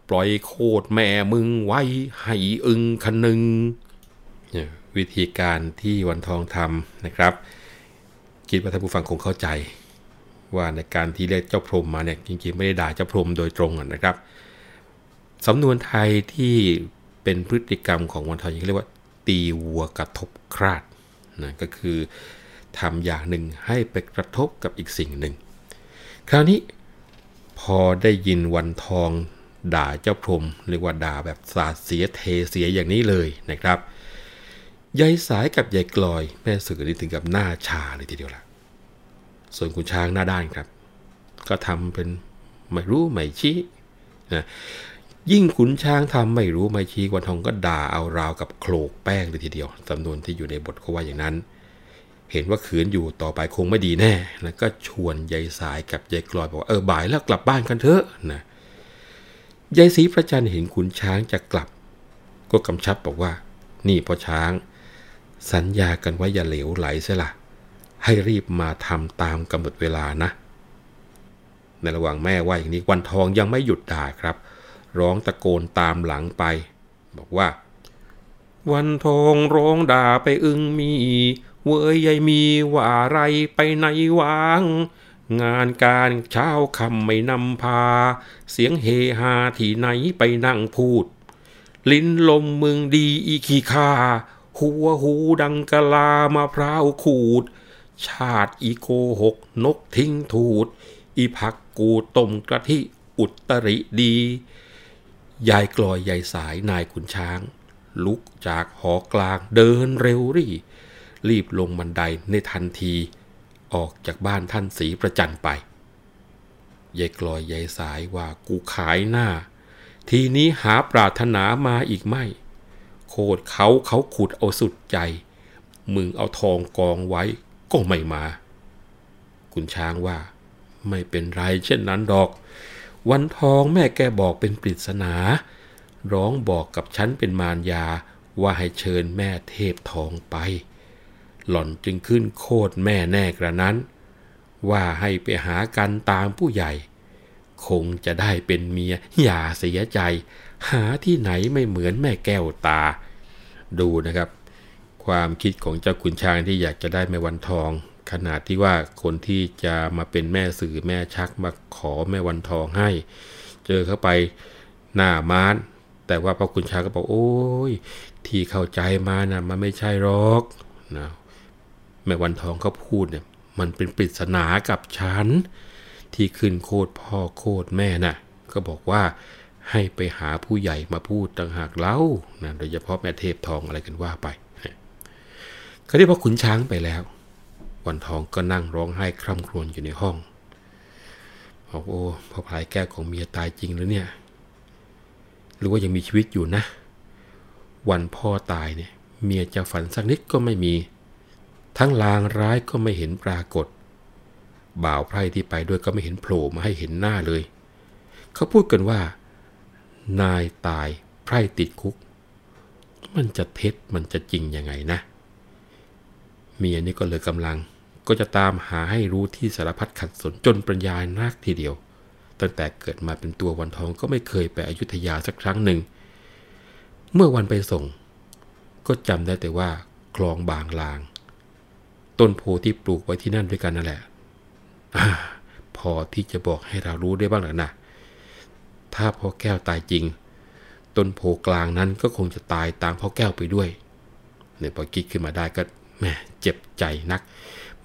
ปล่อยโคตรแม่มึงไว้ให้อึงคนึง วิธีการที่วันทองทำนะครับ คิดว่าท่านผู้ฟังคงเข้าใจ ว่าในการที่เรียกเจ้าพรมมาเนี่ยจริงๆไม่ได้ด่าเจ้าพรมโดยตรงนะครับสำนวนไทยที่เป็นพฤติกรรมของวันทองยังเรียกว่า ตีวัวกระทบคราดนะก็คือทำอย่างหนึ่งให้ไปกระทบกับอีกสิ่งหนึ่ง คราวนี้พอได้ยินวันทองด่าเจ้าพรมเรียกว่าด่าแบบสาดเสียเทเสียอย่างนี้เลยนะครับ ยายสายกับยายกลอย แม่สื่อนี่ถึงกับหน้าชาเลยทีเดียวละส่วนคุณช้างหน้าด้านครับ ก็ทำเป็นไม่รู้ไม่ชี้นะยิ่งขุนช้างทำไม่รู้ไม่ชี้วันทองก็ด่าเอาราวกับโคลกแป้งเลยทีเดียวจำนวนที่อยู่ในบทเขาว่าอย่างนั้น เห็นว่าขืนอยู่ต่อไปคงไม่ดีแน่แล้วก็ชวนยายสายกับยายกลอยบอกว่าเออบ่ายแล้วกลับบ้านกันเถอะนะยายศรีประจันเห็นขุนช้างจะกลับ ก็กำชับบอกว่า นี่พ่อช้าง สัญญากันไว้อย่าเหลวไหลเสียละ ให้รีบมาทำตามกำหนดเวลานะ ในระหว่างแม่ว่าอย่างนี้วันทองยังไม่หยุดด่าครับ ร้องตะโกนตามหลังไป บอกว่า วันทองร้องด่าไปอึงมี เวยยายมีว่าอะไรไปไหนวางงานการเช้าคำไม่นำพา เสียงเฮฮาที่ไหนไปนั่งพูด ลิ้นลมมึงดีอีขีคา หัวหูดังกะลามะพร้าวขูด ชาติอีโกหกนกทิ้งถูด อีพักกูต้มกระทิอุตริดี ยายกลอยยายสายนายขุนช้าง ลุกจากหอกลางเดินเร็วรี่ รีบลงบันไดในทันที ออกจากบ้านท่านสีประจันไป ยายกลอยยายสายว่ากูขายหน้า ทีนี้หาปรารถนามาอีกไม่ โคตรเขาเขาขุดเอาสุดใจ มึงเอาทองกองไว้ก็ไม่มา คุณช้างว่า ไม่เป็นไรเช่นนั้นดอก วันทองแม่แกบอกเป็นปริศนา ร้องบอกกับฉันเป็นมารยาว่าให้เชิญแม่เทพทองไป หล่อนจึงขึ้นโคดแม่แน่กระนั้น ว่าให้ไปหากันตามผู้ใหญ่ คงจะได้เป็นเมียอย่าเสียใจ หาที่ไหนไม่เหมือนแม่แก้วตา ดูนะครับ ความคิดของเจ้าขุนช้างที่อยากจะได้แม่วันทอง ขนาดที่ว่าคนที่จะมาเป็นแม่สื่อแม่ชักมาขอแม่วันทองให้ เจอเข้าไปหน้ามานแต่ว่าพอขุนช้างก็บอกโอ้ยที่เข้าใจมานะ่ะมันไม่ใช่หรอกนะแม่วันทองเขาพูดเนี่ยมันเป็นปริศนากับฉันที่ขึ้นโคตรพ่อโคตรแม่น่ะก็บอกว่า ให้ไปหาผู้ใหญ่มาพูดต่างหากเล่านะโดยเฉพาะแม่เทพทองอะไรกันว่าไปเขาได้พอขุนช้างไปแล้ววันทองก็นั่งร้องไห้คร่ำครวญอยู่ในห้องบอกโอ้พ่อพลายแก้วของเมียตายจริงหรือเนี่ย หรือว่ายังมีชีวิตอยู่นะ วันพ่อตายเนี่ยเมียจะฝันสักนิดก็ไม่มี ทั้งลางร้ายก็ไม่เห็นปรากฏ บ่าวไพร่ที่ไปด้วยก็ไม่เห็นโผล่มาให้เห็นหน้าเลย เขาพูดกันว่า นายตายไพร่ติดคุก มันจะเท็จมันจะจริงยังไงนะ เมียนี่ก็เลยกำลังก็จะตามหาให้รู้ที่สารพัดขัดสนจนปัญญานักทีเดียว ตั้งแต่เกิดมาเป็นตัววันทองก็ไม่เคยไปอยุธยาสักครั้งหนึ่ง เมื่อวันไปส่ง ก็จำได้แต่ว่าคลองบางลาง ต้นโพที่ปลูกไว้ที่นั่นด้วยกันนั่นแหละ พอที่จะบอกให้เรารู้ได้บ้างหรือนะ ถ้าพ่อแก้วตายจริง ต้นโพกลางนั้นก็คงจะตายตามพ่อแก้วไปด้วยเนี่ยพอคิดขึ้นมาได้ก็แหมเจ็บใจนัก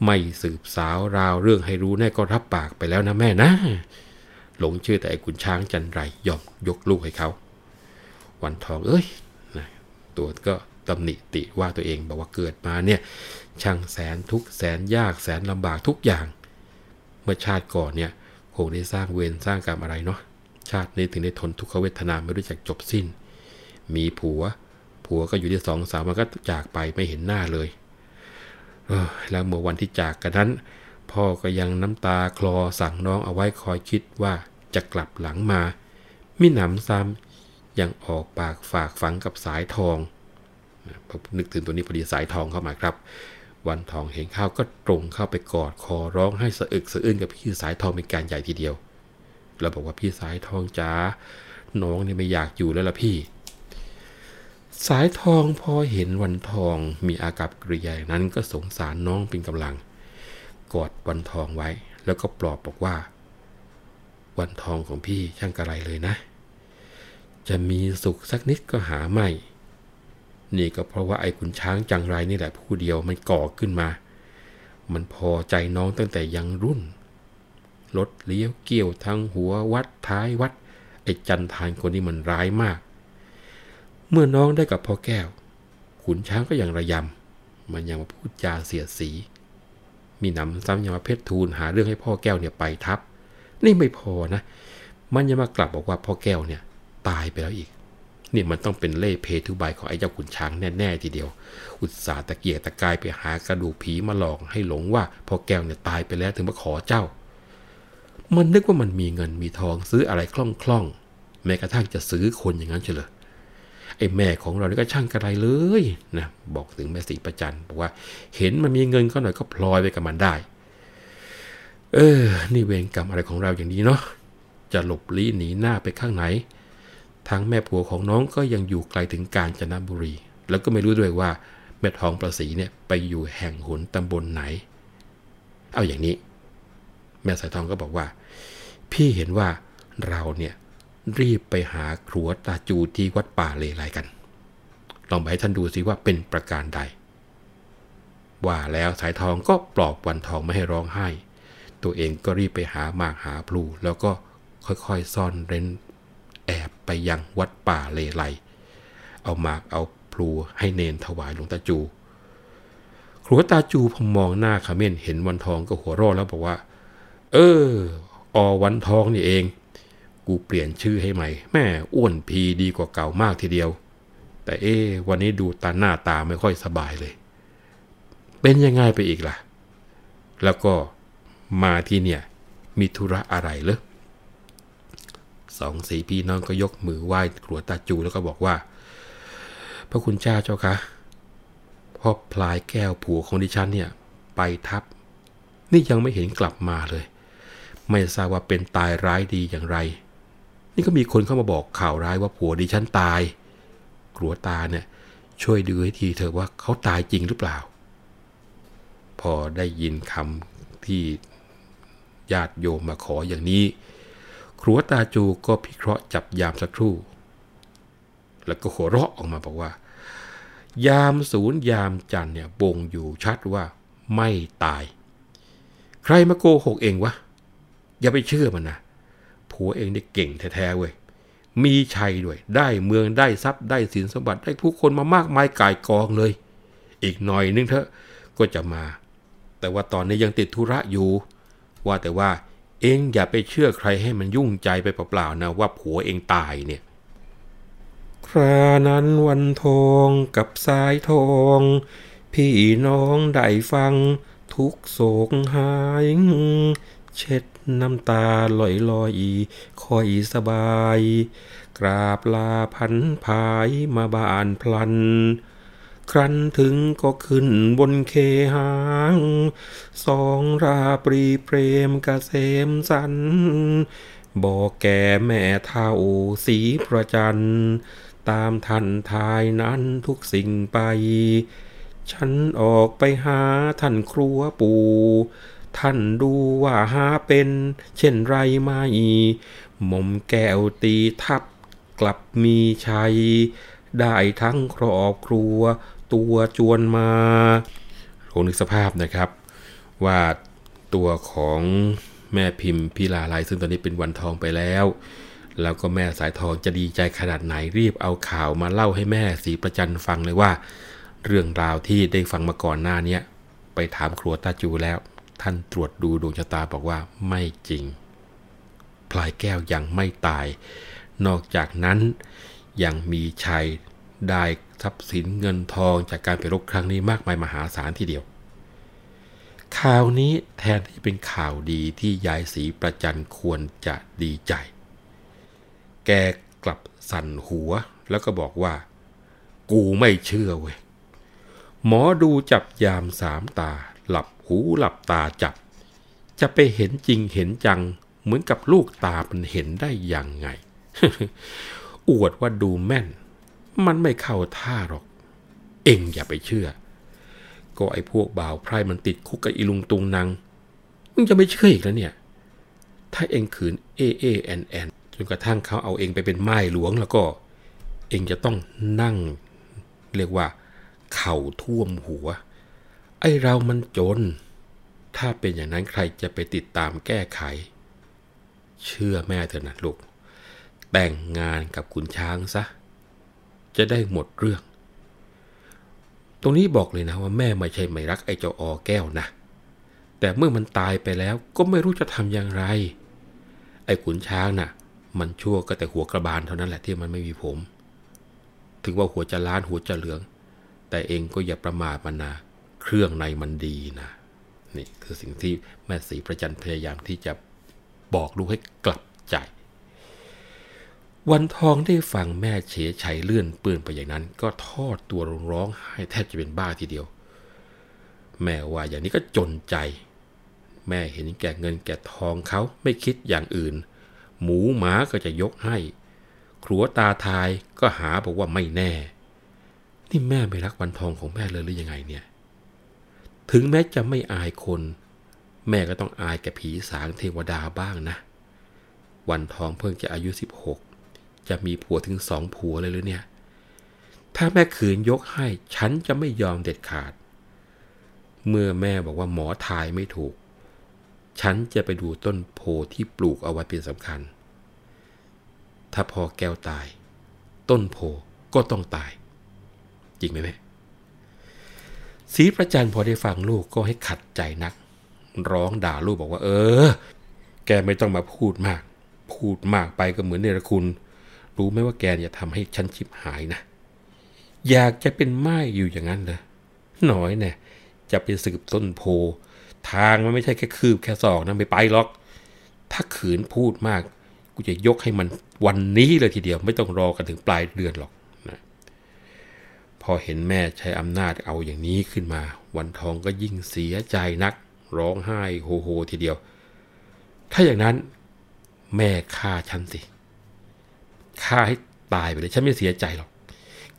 ไม่สืบสาวราวเรื่องให้รู้แน่ก็รับปากไปแล้วนะแม่นะ หลงเชื่อแต่ไอ้ขุนช้างจันไรยอมยกลูกให้เขา วันทองเอ้ยนะตัวก็ตำหนิติว่าตัวเองบอกว่าเกิดมาเนี่ยช่างแสนทุกแสนยากแสนลำบากทุกอย่าง เมื่อชาติก่อนเนี่ยคงได้สร้างเวรสร้างกรรมอะไรเนาะ ชาตินี้ถึงได้ทนทุกขเวทนาไม่รู้จักจบสิ้น มีผัว ผัวก็อยู่ที่สองสามมันก็จากไปไม่เห็นหน้าเลยเออแล้วเมื่อวันที่จากกันนั้น พ่อก็ยังน้ำตาคลอสั่งน้องเอาไว้คอยคิดว่าจะกลับหลังมา มิหนำซ้ำยังออกปากฝากฝังกับสายทองนึกถึงตัวนี้พอดีสายทองเข้ามาครับ วันทองเห็นข้าวก็ตรงเข้าไปกอดคอร้องให้สะอึกสะอื้นกับพี่สายทองเป็นการใหญ่ทีเดียว เราบอกว่าพี่สายทองจ๋าน้องเนี่ยไม่อยากอยู่แล้วล่ะพี่ สายทองพอเห็นวันทองมีอากับกริยานั้นก็สงสารน้องเป็นกำลัง กอดวันทองไว้ แล้วก็ปลอบบอกว่า วันทองของพี่ช่างกระไรเลยนะ จะมีสุขสักนิดก็หาไม่ นี่ก็เพราะว่าไอ้คุณช้างจังไรนี่แหละผู้เดียวมันก่อขึ้นมา มันพอใจน้องตั้งแต่ยังรุ่น รถเลี้ยวเกี่ยวทั้งหัววัดท้ายวัด ไอ้จันทานคนนี้มันร้ายมาก เมื่อน้องได้กับพ่อแก้ว ขุนช้างก็ยังระยำ มันยังมาพูดจาเสียสี มีหนำซ้ำยังมาเพชรทูลหาเรื่องให้พ่อแก้วเนี่ยไปทับ นี่ไม่พอนะ มันยังมากลับบอกว่าพ่อแก้วเนี่ยตายไปแล้วอีกนี่มันต้องเป็นเล่เพทุใบของไอ้เจ้าขุนช้างแน่ๆทีเดียว อุตส่าห์ตะเกียกตะกายไปหากระดูกผีมาหลอกให้หลงว่าพ่อแก้วเนี่ยตายไปแล้วถึงมาขอเจ้า มันนึกว่ามันมีเงินมีทองซื้ออะไรคล่องๆ แม้กระทั่งจะซื้อคนอย่างนั้นเฉลยไอ้แม่ของเรานี่ก็ช่างกระไรเลยนะบอกถึงแม่สีประจันบอกว่า เห็นมันมีเงินก็หน่อยก็พลอยไปกับมันได้ เออ นี่เวรกรรมอะไรของเราอย่างนี้เนาะจะหลบลี้หนีหน้าไปข้างไหนทั้งแม่ผัวของน้องก็ยังอยู่ไกลถึงกาญจนบุรี แล้วก็ไม่รู้ด้วยว่าแม่ทองประสีเนี่ยไปอยู่แห่งหนตำบลไหน เอาอย่างนี้ แม่สายทองก็บอกว่า พี่เห็นว่าเราเนี่ยรีบไปหาครัวตาจูที่วัดป่าเลไลกัน ลองไปให้ท่านดูสิว่าเป็นประการใด ว่าแล้วสายทองก็ปลอบวันทองไม่ให้ร้องไห้ ตัวเองก็รีบไปหาหมากหาพลู แล้วก็ค่อยๆซ่อนเร้น แอบไปยังวัดป่าเลไล เอาหมากเอาพลูให้เนนถวายหลวงตาจูครัวตาจูพอมองหน้าขเมิ้นเห็นวันทองก็หัวเราะแล้วบอกว่า เออ อวันทองนี่เอง กูเปลี่ยนชื่อให้ใหม่ แม่อ้วนพีดีกว่าเก่ามากทีเดียว แต่เอ๊วันนี้ดูตาหน้าตาไม่ค่อยสบายเลย เป็นยังไงไปอีกล่ะ แล้วก็มาที่เนี่ย มีธุระอะไรเหรอสองสีพี่น้องก็ยกมือไหว้ครัวตาจูแล้วก็บอกว่า พระคุณเจ้าเจ้าคะพ่อพลายแก้วผัวของดิฉันเนี่ย ไปทับ นี่ยังไม่เห็นกลับมาเลย ไม่ทราบว่าเป็นตายร้ายดีอย่างไร นี่ก็มีคนเข้ามาบอกข่าวร้ายว่าผัวดิฉันตายครัวตาเนี่ยช่วยดูให้ทีเถอะว่าเขาตายจริงหรือเปล่า พอได้ยินคำที่ญาติโยมมาขออย่างนี้ ครัวตาจูก็พิเคราะห์จับยามสักครู่ แล้วก็หัวเราะออกมาบอกว่า ยามศูนย์ยามจันเนี่ยบ่งอยู่ชัดว่าไม่ตาย ใครมาโกหกเองวะ อย่าไปเชื่อมันนะผัวเองเนี่เก่งแท้ๆเว้ยมีชัยด้วย ได้เมืองได้ทรัพย์ได้สินสมบัติได้ผู้คนมามากมายกายกองเลย อีกหน่อยนึงเถอะก็จะมา แต่ว่าตอนนี้ยังติดธุระอยู่ ว่าแต่ว่าเองอย่าไปเชื่อใครให้มันยุ่งใจไปเปล่าๆนะว่าผัวเองตายเนี่ย ครานั้นวันทองกับสายทอง พี่น้องได้ฟังทุกโศกหาย เช็ด น้ำตาลอยลอยคอยสบาย กราบลาพันภายมาบานพลัน ครั้นถึงก็ขึ้นบนเคหางสองราปรีเปรมกเกษมสัน บอกแก่แม่เท่าสีประจัน ตามทันทายนั้นทุกสิ่งไป ฉันออกไปหาท่านครัวปู่ ท่านดูว่าหาเป็นเช่นไรไม่หม่อมแก้วตีทับกลับมีชัย ได้ทั้งครอบครัว ตัวจวนมาลองนึกสภาพนะครับ ว่าตัวของแม่พิมพ์พิลาไลซึ่งตอนนี้เป็นวันทองไปแล้ว แล้วก็แม่สายทองจะดีใจขนาดไหนรีบเอาข่าวมาเล่าให้แม่สีประจันฟังเลยว่า เรื่องราวที่ได้ฟังมาก่อนหน้านี้ไปถามครัวตาจูแล้ว ท่านตรวจดูดวงชะตาบอกว่าไม่จริง พลายแก้วยังไม่ตาย นอกจากนั้นยังมีชัยได้ทรัพย์สินเงินทองจากการไปรบครั้งนี้มากมายมหาศาลทีเดียว ข่าวนี้แทนที่จะเป็นข่าวดีที่ยายศรีประจันควรจะดีใจ แกกลับสั่นหัวแล้วก็บอกว่า กูไม่เชื่อเว้ยหมอดูจับยามสามตา หูหลับตาจับ จะไปเห็นจริงเห็นจัง เหมือนกับลูกตามันเห็นได้ยังไง อวดว่าดูแม่น มันไม่เข้าท่าหรอก เอ็งอย่าไปเชื่อ ก็ไอ้พวกบ่าวไพร่มันติดคุกกับอีลุงตุงนางมึงจะไม่เชื่ออีกแล้วเนี่ย ถ้าเอ็งขืนเอเอแอนแอนจนกระทั่งเขาเอาเองไปเป็นไม้หลวงแล้วก็ เองจะต้องนั่ง เรียกว่า เข่าท่วมหัว ไอเรามันจน ถ้าเป็นอย่างนั้นใครจะไปติดตามแก้ไข เชื่อแม่เถอะนะลูก แต่งงานกับคุณช้างซะ จะได้หมดเรื่อง ตรงนี้บอกเลยนะว่าแม่ไม่ใช่ไม่รักไอ้เจ้าออแก้วนะ แต่เมื่อมันตายไปแล้วก็ไม่รู้จะทำอย่างไร ไอ้ขุนช้างน่ะ มันชั่วก็แต่หัวกระบาลเท่านั้นแหละที่มันไม่มีผม ถึงว่าหัวจะล้านหัวจะเหลือง แต่เองก็อย่าประมาทมันนะ เครื่องในมันดีนะนี่คือสิ่งที่แม่สีประจันพยายามที่จะบอกลูกให้กลับใจ วันทองได้ฟังแม่เฉยชัยเลื่อนปืนไปอย่างนั้น ก็ทอดตัวร้องไห้แทบจะเป็นบ้าทีเดียว แม่ว่าอย่างนี้ก็จนใจ แม่เห็นแก่เงินแก่ทองเขาไม่คิดอย่างอื่น หมูหมาก็จะยกให้ ครัวตาทายก็หาบอกว่าไม่แน่ นี่แม่ไม่รักวันทองของแม่เลยหรือยังไงเนี่ย ถึงแม้จะไม่อายคน แม่ก็ต้องอายแก่ผีสางเทวดาบ้างนะ วันทองเพิ่งจะอายุ 16 จะมีผัวถึงสองผัวเลยหรือเนี่ย ถ้าแม่ขืนยกให้ ฉันจะไม่ยอมเด็ดขาด เมื่อแม่บอกว่าหมอทายไม่ถูก ฉันจะไปดูต้นโพที่ปลูกเอาไว้เป็นสำคัญ ถ้าพอแก้วตาย ต้นโพก็ต้องตาย จริงไหมแม่ สีประจันพอได้ฟังลูกก็ให้ขัดใจนัก ร้องด่าลูกบอกว่า เออ แกไม่ต้องมาพูดมาก พูดมากไปก็เหมือนเนรคุณ รู้ไหมว่าแกจะทำให้ฉันชิบหายนะ อยากจะเป็นไม้อยู่อย่างนั้นเลยน้อยเนี่ยจะไปสืบต้นโพ ทางมันไม่ใช่แค่คืบแค่ศอกนะไม่ไปหรอก ถ้าขืนพูดมาก กูจะยกให้มันวันนี้เลยทีเดียว ไม่ต้องรอกันถึงปลายเดือนหรอก พอเห็นแม่ใช้อำนาจเอาอย่างนี้ขึ้นมา วันทองก็ยิ่งเสียใจนัก ร้องไห้โฮโฮทีเดียว ถ้าอย่างนั้น แม่ฆ่าฉันสิฆ่าให้ตายไปเลยฉันไม่เสียใจหรอก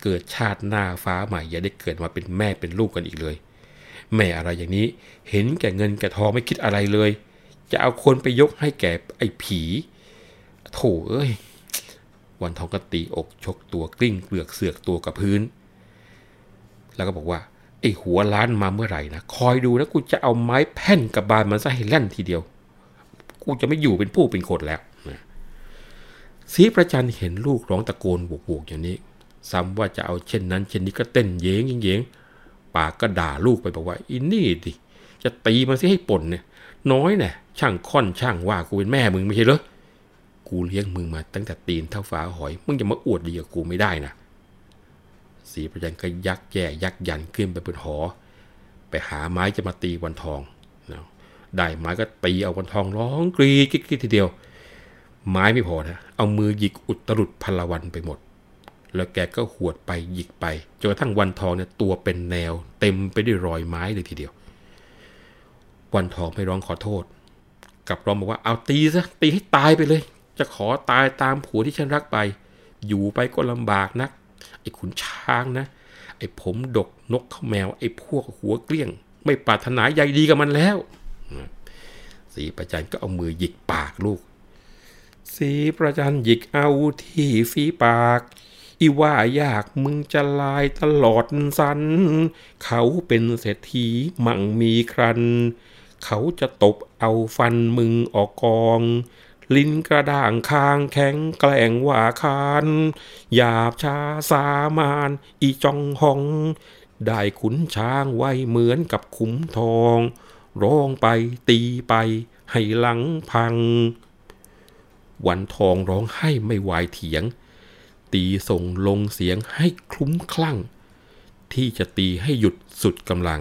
เกิดชาติหน้าฟ้าใหม่อย่าได้เกิดมาเป็นแม่เป็นลูกกันอีกเลย แม่อะไรอย่างนี้ เห็นแก่เงินแก่ทองไม่คิดอะไรเลย จะเอาคนไปยกให้แก่ไอ้ผีโถเอ้ยวันทองก็ตีอกชกตัวกลิ้งเปลือกเสือกตัวกับพื้น แล้วก็บอกว่าไอ้หัวล้านมาเมื่อไหร่นะคอยดูนะกูจะเอาไม้แผ่นกับบานมันซะให้แล่นทีเดียว กูจะไม่อยู่เป็นผู้เป็นคนแล้วนะสีประจันเห็นลูกร้องตะโกนบวกๆอย่างนี้ ซ้ำว่าจะเอาเช่นนั้น เช่นนี้ก็เต้นเย้งเย้งปากก็ด่าลูกไปบอกว่าอินนี่ดิจะตีมันสิให้ป่นเนี่ย น้อยเนี่ยช่างค่อนช่างว่ากูเป็นแม่มึงไม่ใช่เหรอกูเลี้ยงมึงมาตั้งแต่ตีนเท่าฟ้าหอย มึงจะมาอวดดีกับกูไม่ได้นะ สีประจันก็ยักแย่ยักยันขึ้นไปบนหอ ไปหาไม้จะมาตีวันทองนะได้ไม้ก็ตีเอาวันทองร้องกรีดกิ๊กทีเดียว ไม้ไม่พอนะเอามือหยิกอุตรุดพลวันไปหมด แล้วแกก็หวดไปหยิกไปจนกระทั่งวันทองเนี่ยตัวเป็นแนว เต็มไปด้วยรอยไม้เลยทีเดียว วันทองไม่ร้องขอโทษกลับร้องบอกว่าเอาตีซะตีให้ตายไปเลย จะขอตายตามผัวที่ฉันรักไป อยู่ไปก็ลำบากนัก ไอ้ขุนช้างนะ ไอ้ผมดกนกข้าแมว ไอ้พวกหัวเกลี้ยง ไม่ปรารถนาใยดีกับมันแล้วสีประจันก็เอามือหยิกปากลูก สีประจันหยิกเอาที่ฝีปากอีว่ายากมึงจะลายตลอดสัน เขาเป็นเศรษฐีมั่งมีครัน เขาจะตบเอาฟันมึงออกกอง ลิ้นกระด่างคางแข็งแกล้งว่าคานหยาบช้าสามานอีจองหอง ได้ขุนช้างไว้เหมือนกับขุมทอง ร้องไปตีไปให้หลังพัง วันทองร้องไห้ไม่ไหวเถียง ตีส่งลงเสียงให้คลุ้มคลั่ง ที่จะตีให้หยุดสุดกำลัง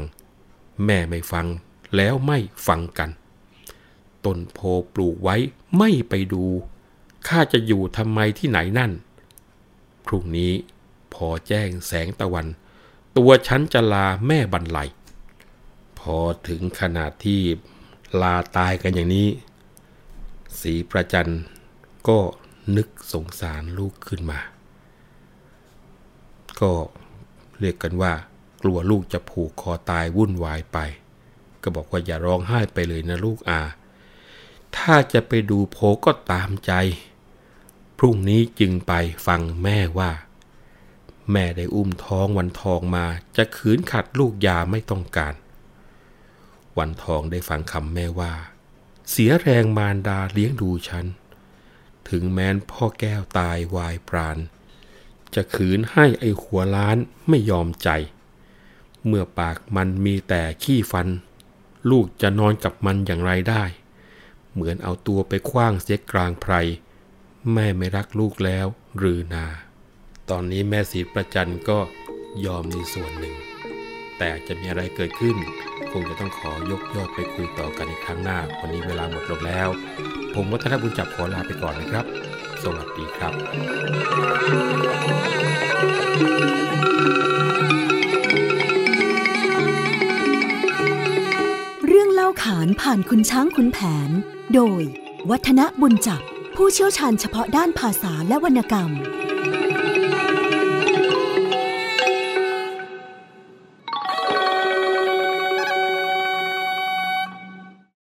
แม่ไม่ฟังแล้วไม่ฟังกัน ต้นโพปลูกไว้ไม่ไปดู ข้าจะอยู่ทำไมที่ไหนนั่น พรุ่งนี้พอแจ้งแสงตะวัน ตัวฉันจะลาแม่บรรลัย พอถึงขนาดที่ลาตายกันอย่างนี้ สีประจันก็นึกสงสารลูกขึ้นมา ก็เรียกกันว่า กลัวลูกจะผูกคอตายวุ่นวายไป ก็บอกว่าอย่าร้องไห้ไปเลยนะลูกอา ถ้าจะไปดูโพก็ตามใจ พรุ่งนี้จึงไปฟังแม่ว่า แม่ได้อุ้มท้องวันทองมาจะขืนขัดลูกยาไม่ต้องการ วันทองได้ฟังคำแม่ว่า เสียแรงมารดาเลี้ยงดูฉัน ถึงแม้นพ่อแก้วตายวายปราณจะขืนให้ไอหัวล้านไม่ยอมใจ เมื่อปากมันมีแต่ขี้ฟัน ลูกจะนอนกับมันอย่างไรได้ เหมือนเอาตัวไปคว้างเสียกลางไพร แม่ไม่รักลูกแล้วหรือนา ตอนนี้แม่ศรีประจันก็ยอมในส่วนหนึ่ง แต่จะมีอะไรเกิดขึ้น คงจะต้องขอยกยอดไปคุยต่อกันในครั้งหน้า วันนี้เวลาหมดลงแล้ว ผมวัฒนบุญจับขอลาไปก่อนนะครับ สวัสดีครับเรื่องเล่าขานผ่านคุณช้างคุณแผน โดย วัฒนบุญจับผู้เชี่ยวชาญเฉพาะด้านภาษาและวรรณกรรม